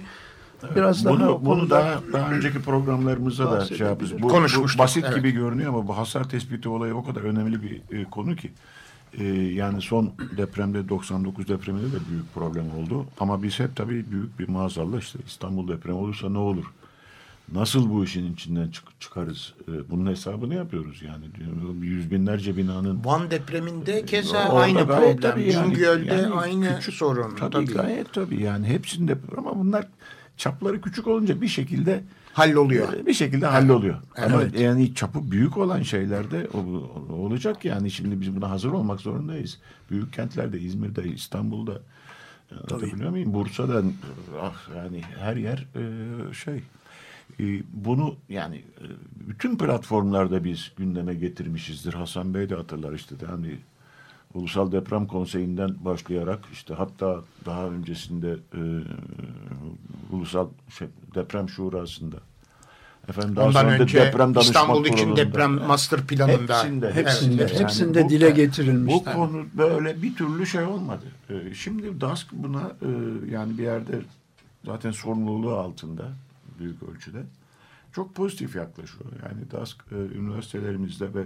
biraz daha bunu, o bunu daha, daha önceki programlarımızda da şey yapıyoruz. Bu, bu basit evet. gibi görünüyor ama bu hasar tespiti olayı o kadar önemli bir e, konu ki. E, yani son depremde 99 depreminde de büyük problem oldu. Ama biz hep tabii büyük bir maazallah işte İstanbul depremi olursa ne olur? Nasıl bu işin içinden çık- çıkarız? E, bunun hesabını yapıyoruz yani. Yüz binlerce binanın Van depreminde keza Orada aynı problem. tabii yani- Bingöl'de yani aynı küçük- sorun. Tabii, Tabii. gayet tabii yani hepsinde ama bunlar çapları küçük olunca bir şekilde Halloluyor. e, bir şekilde halloluyor. Ama Evet. yani çapı büyük olan şeylerde olacak yani şimdi biz buna hazır olmak zorundayız. Büyük kentlerde İzmir'de, İstanbul'da e, anlatabiliyor muyum? Bursa'da ah, yani her yer e, şey bunu yani bütün platformlarda biz gündeme getirmişizdir. Hasan Bey de hatırlar işte yani Ulusal Deprem Konseyi'nden başlayarak işte hatta daha öncesinde e, Ulusal şey, Deprem Şurası'nda efendim daha Ondan sonra da önce deprem İstanbul için kurulunda. deprem master planında. Hepsinde, Hepsinde, Evet. hepsinde Yani bu- dile getirilmiş. Bu konu böyle bir türlü şey olmadı. Ee, şimdi DASK buna e, yani bir yerde zaten sorumluluğu altında büyük ölçüde çok pozitif yaklaşıyor. Yani DASK e, üniversitelerimizde ve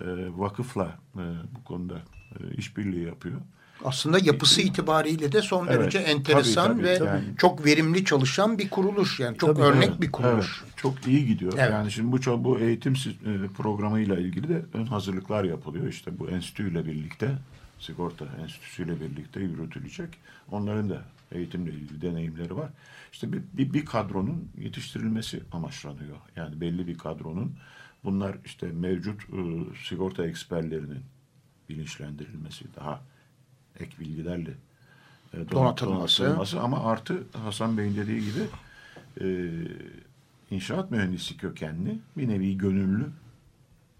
e, vakıfla e, bu konuda e, işbirliği yapıyor. Aslında yapısı itibariyle de son Evet, derece enteresan tabii, tabii, ve yani. çok verimli çalışan bir kuruluş. Yani çok Tabii, örnek Evet, bir kuruluş. evet. çok iyi gidiyor. Evet. Yani şimdi bu bu eğitim e, programıyla ilgili de ön hazırlıklar yapılıyor. İşte bu enstitüyle birlikte sigorta enstitüsüyle birlikte yürütülecek. Onların da eğitimle ilgili deneyimleri var. İşte bir, bir, bir kadronun yetiştirilmesi amaçlanıyor. Yani belli bir kadronun bunlar işte mevcut e, sigorta eksperlerinin bilinçlendirilmesi daha ek bilgilerle e, donat- Donatılması. donatılması ama artı Hasan Bey'in dediği gibi e, inşaat mühendisi kökenli bir nevi gönüllü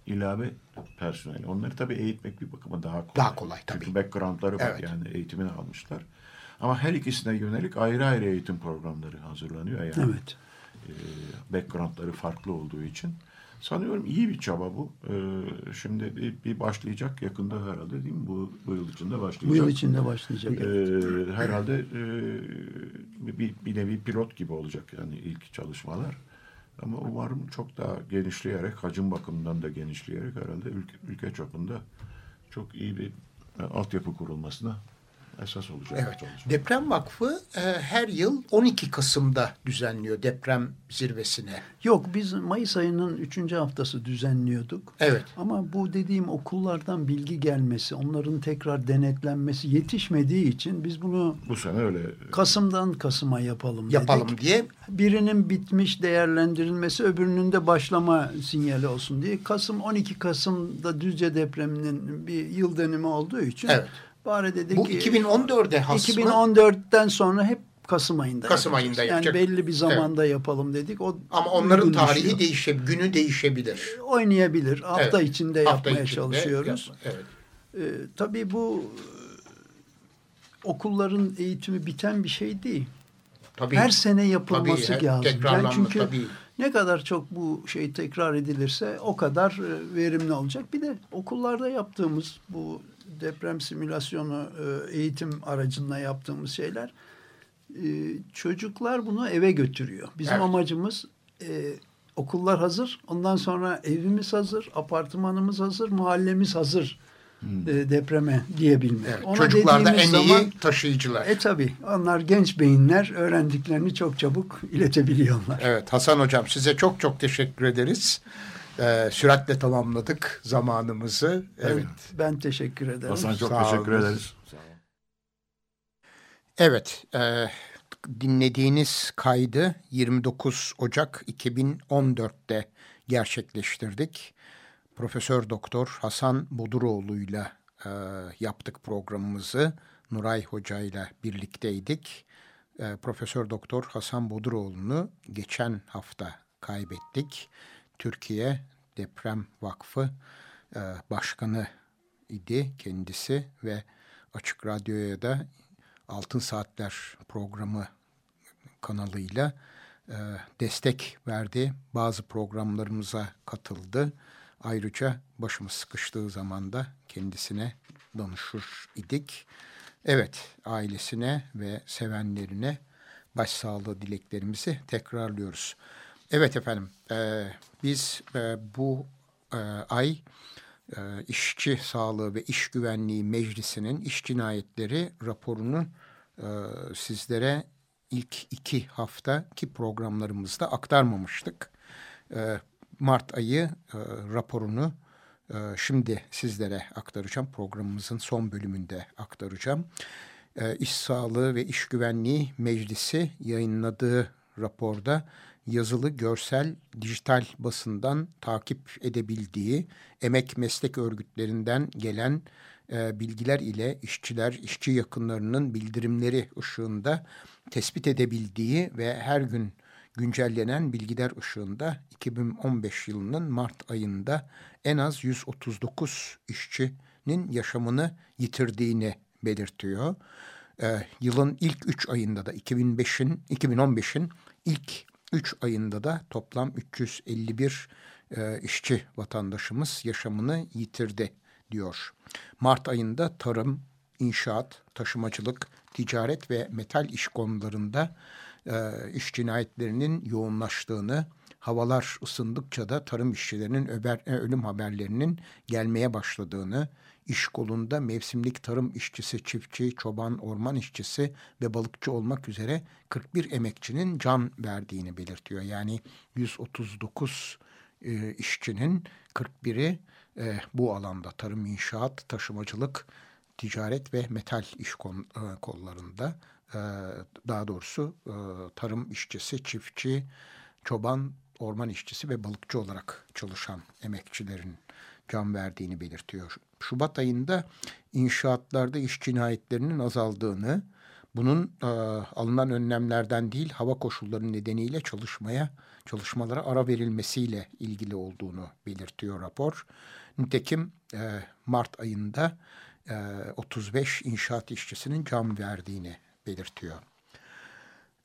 ilave personel. Onları tabii eğitmek bir bakıma daha kolay. Daha kolay tabii. Çünkü backgroundları var Evet. yani eğitimini almışlar. Ama her ikisine yönelik ayrı ayrı eğitim programları hazırlanıyor yani. Evet. E, backgroundları farklı olduğu için. Sanıyorum iyi bir çaba bu. E, şimdi bir, bir başlayacak yakında herhalde değil mi? Bu, bu yıl içinde başlayacak. Bu yıl içinde başlayacak. Ee, herhalde e, bir, bir nevi pilot gibi olacak yani ilk çalışmalar. Ama umarım çok daha genişleyerek, hacim bakımından da genişleyerek herhalde ülke, ülke çapında çok iyi bir e, altyapı kurulmasına esas olacak. Evet. çalışma. Deprem Vakfı e, her yıl 12 Kasım'da düzenliyor deprem zirvesine. Yok biz Mayıs ayının üçüncü haftası düzenliyorduk. Evet. Ama bu dediğim okullardan bilgi gelmesi, onların tekrar denetlenmesi yetişmediği için biz bunu Bu sene öyle Kasım'dan Kasım'a yapalım dedik. Yapalım diye Birinin bitmiş değerlendirilmesi öbürünün de başlama sinyali olsun diye. Kasım 12 Kasım'da Düzce depreminin bir yıl dönümü olduğu için Evet. Bari dedik bu ki 2014'e has mı? 2014'ten sonra hep Kasım ayında Kasım yapacağız. ayında Yani yapacak. belli bir zamanda yapalım dedik. O Ama onların tarihi düşüyor. değişe, günü değişebilir. oynayabilir. Hafta Evet. içinde Hafta yapmaya içinde çalışıyoruz. yapma, Evet. Ee, tabii bu e, okulların eğitimi biten bir şey değil. Tabii. Her sene yapılması Tabii, lazım. Yani çünkü tabii. ne kadar çok bu şey tekrar edilirse o kadar e, verimli olacak. Bir de okullarda yaptığımız bu deprem simülasyonu e, eğitim aracında yaptığımız şeyler e, çocuklar bunu eve götürüyor. Bizim Evet. amacımız e, okullar hazır. Ondan sonra evimiz hazır, apartmanımız hazır, mahallemiz hazır e, depreme diyebilmek. Hmm. Evet, Ona Çocuklar da en dediğimiz iyi zaman- taşıyıcılar. e tabi onlar genç beyinler öğrendiklerini çok çabuk iletebiliyorlar. Evet Hasan Hocam size çok çok teşekkür ederiz. Ee, süratle tamamladık zamanımızı. Evet. Ben teşekkür ederim. Hasan çok Sağ teşekkür olun. ederiz. Evet, e, dinlediğiniz kaydı 29 Ocak 2014'te gerçekleştirdik. Profesör Doktor Hasan Boduroğlu'yla e, yaptık programımızı. Nuray Hoca ile birlikteydik. E, Profesör Doktor Hasan Boduroğlu'nu geçen hafta kaybettik. Türkiye Deprem Vakfı e, Başkanı idi kendisi ve Açık Radyo'ya da Altın Saatler programı kanalıyla e, destek verdi. Bazı programlarımıza katıldı. Ayrıca başımız sıkıştığı zaman da kendisine danışır idik. Evet, ailesine ve sevenlerine başsağlığı dileklerimizi tekrarlıyoruz. Evet efendim, e, biz e, bu e, ay e, İşçi Sağlığı ve İş Güvenliği Meclisi'nin iş cinayetleri raporunu e, sizlere ilk iki haftaki programlarımızda aktarmamıştık. E, Mart ayı e, raporunu e, şimdi sizlere aktaracağım. Programımızın son bölümünde aktaracağım. e, İş Sağlığı ve İş Güvenliği Meclisi yayınladığı raporda yazılı, görsel, dijital basından takip edebildiği, emek meslek örgütlerinden gelen e, bilgiler ile işçiler, işçi yakınlarının bildirimleri ışığında tespit edebildiği ve her gün güncellenen bilgiler ışığında 2015 yılının Mart ayında en az 139 işçinin yaşamını yitirdiğini belirtiyor. Ee, yılın ilk 3 ayında da 2005'in 2015'in ilk 3 ayında da toplam 351 e, işçi vatandaşımız yaşamını yitirdi diyor. Mart ayında tarım, inşaat, taşımacılık, ticaret ve metal iş konularında e, iş cinayetlerinin yoğunlaştığını, havalar ısındıkça da tarım işçilerinin öber, e, ölüm haberlerinin gelmeye başladığını, iş kolunda mevsimlik tarım işçisi, çiftçi, çoban, orman işçisi ve balıkçı olmak üzere 41 emekçinin can verdiğini belirtiyor. Yani 139 e, işçinin 41'i e, bu alanda tarım, inşaat, taşımacılık, ticaret ve metal iş kol, e, kollarında e, daha doğrusu e, tarım işçisi, çiftçi, çoban, orman işçisi ve balıkçı olarak çalışan emekçilerin can verdiğini belirtiyor. Şubat ayında inşaatlarda iş cinayetlerinin azaldığını, bunun e, alınan önlemlerden değil hava koşulları nedeniyle çalışmaya, çalışmalara ara verilmesiyle ilgili olduğunu belirtiyor rapor. Nitekim e, Mart ayında e, 35 inşaat işçisinin can verdiğini belirtiyor.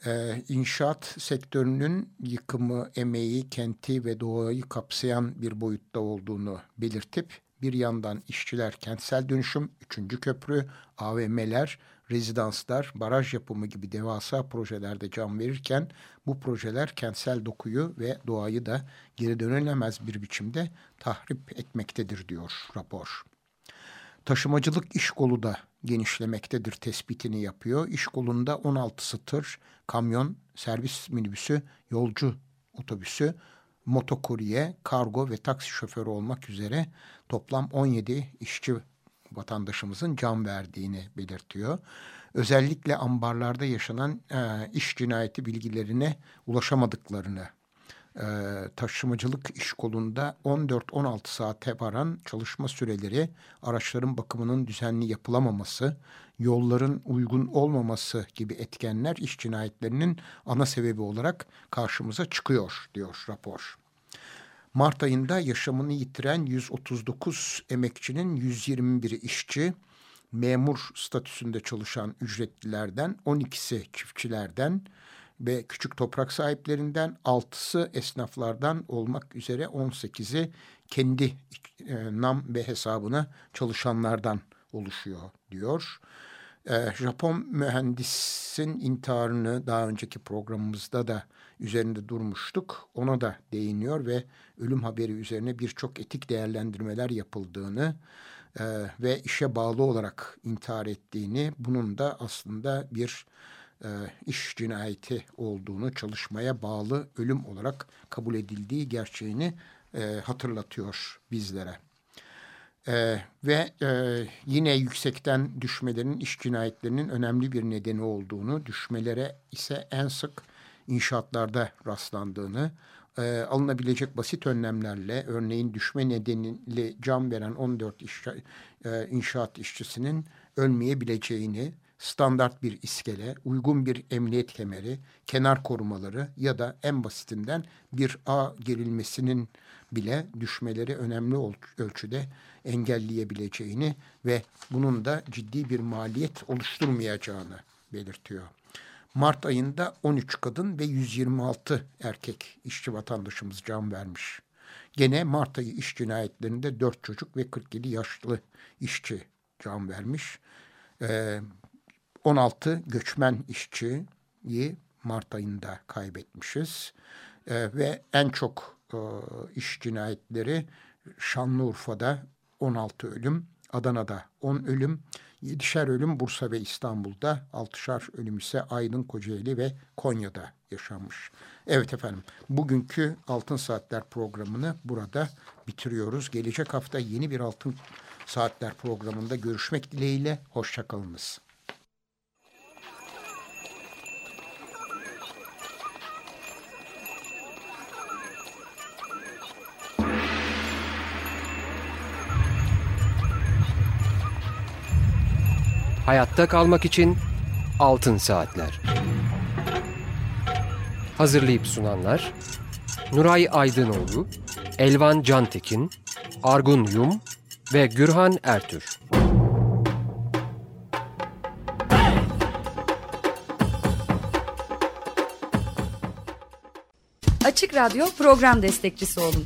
Ee, inşaat sektörünün yıkımı, emeği, kenti ve doğayı kapsayan bir boyutta olduğunu belirtip bir yandan işçiler kentsel dönüşüm, üçüncü köprü, AVM'ler, rezidanslar, baraj yapımı gibi devasa projelerde can verirken bu projeler kentsel dokuyu ve doğayı da geri dönülemez bir biçimde tahrip etmektedir diyor rapor. Taşımacılık iş kolu da genişlemektedir tespitini yapıyor. İş kolunda 16 tır, kamyon, servis minibüsü, yolcu otobüsü, motokurye, kargo ve taksi şoförü olmak üzere toplam 17 işçi vatandaşımızın can verdiğini belirtiyor. Özellikle ambarlarda yaşanan e, iş cinayeti bilgilerine ulaşamadıklarını e, taşımacılık iş kolunda 14-16 saate varan çalışma süreleri, araçların bakımının düzenli yapılamaması, yolların uygun olmaması gibi etkenler iş cinayetlerinin ana sebebi olarak karşımıza çıkıyor diyor rapor. Mart ayında yaşamını yitiren 139 emekçinin 121'i işçi, memur statüsünde çalışan ücretlilerden, 12'si çiftçilerden, ve küçük toprak sahiplerinden, altısı esnaflardan olmak üzere 18'i kendi e, nam ve hesabına çalışanlardan oluşuyor diyor. E, Japon mühendisin intiharını daha önceki programımızda da üzerinde durmuştuk. Ona da değiniyor ve ölüm haberi üzerine birçok etik değerlendirmeler yapıldığını e, ve işe bağlı olarak intihar ettiğini, bunun da aslında bir e, iş cinayeti olduğunu, çalışmaya bağlı ölüm olarak kabul edildiği gerçeğini e, hatırlatıyor bizlere. E, ve e, yine yüksekten düşmelerin iş cinayetlerinin önemli bir nedeni olduğunu, düşmelere ise en sık inşaatlarda rastlandığını, e, alınabilecek basit önlemlerle örneğin düşme nedeniyle can veren 14 iş, e, inşaat işçisinin ölmeyebileceğini, standart bir iskele, uygun bir emniyet kemeri, kenar korumaları ya da en basitinden bir ağ gerilmesinin bile düşmeleri önemli ölçüde engelleyebileceğini ve bunun da ciddi bir maliyet oluşturmayacağını belirtiyor. Mart ayında 13 kadın ve 126 erkek işçi vatandaşımız can vermiş. Gene Mart ayı iş cinayetlerinde 4 çocuk ve 47 yaşlı işçi can vermiş. Ee, 16 göçmen işçiyi Mart ayında kaybetmişiz. E, ve en çok e, iş cinayetleri Şanlıurfa'da 16 ölüm, Adana'da 10 ölüm, 7'şer ölüm Bursa ve İstanbul'da, 6'şar ölüm ise Aydın, Kocaeli ve Konya'da yaşanmış. Evet efendim, bugünkü Altın Saatler programını burada bitiriyoruz. Gelecek hafta yeni bir Altın Saatler programında görüşmek dileğiyle, hoşçakalınız. Hayatta kalmak için Altın Saatler. Hazırlayıp sunanlar Nuray Aydınoğlu, Elvan Cantekin, Argun Yum ve Gürhan Ertür. Açık Radyo program destekçisi olun.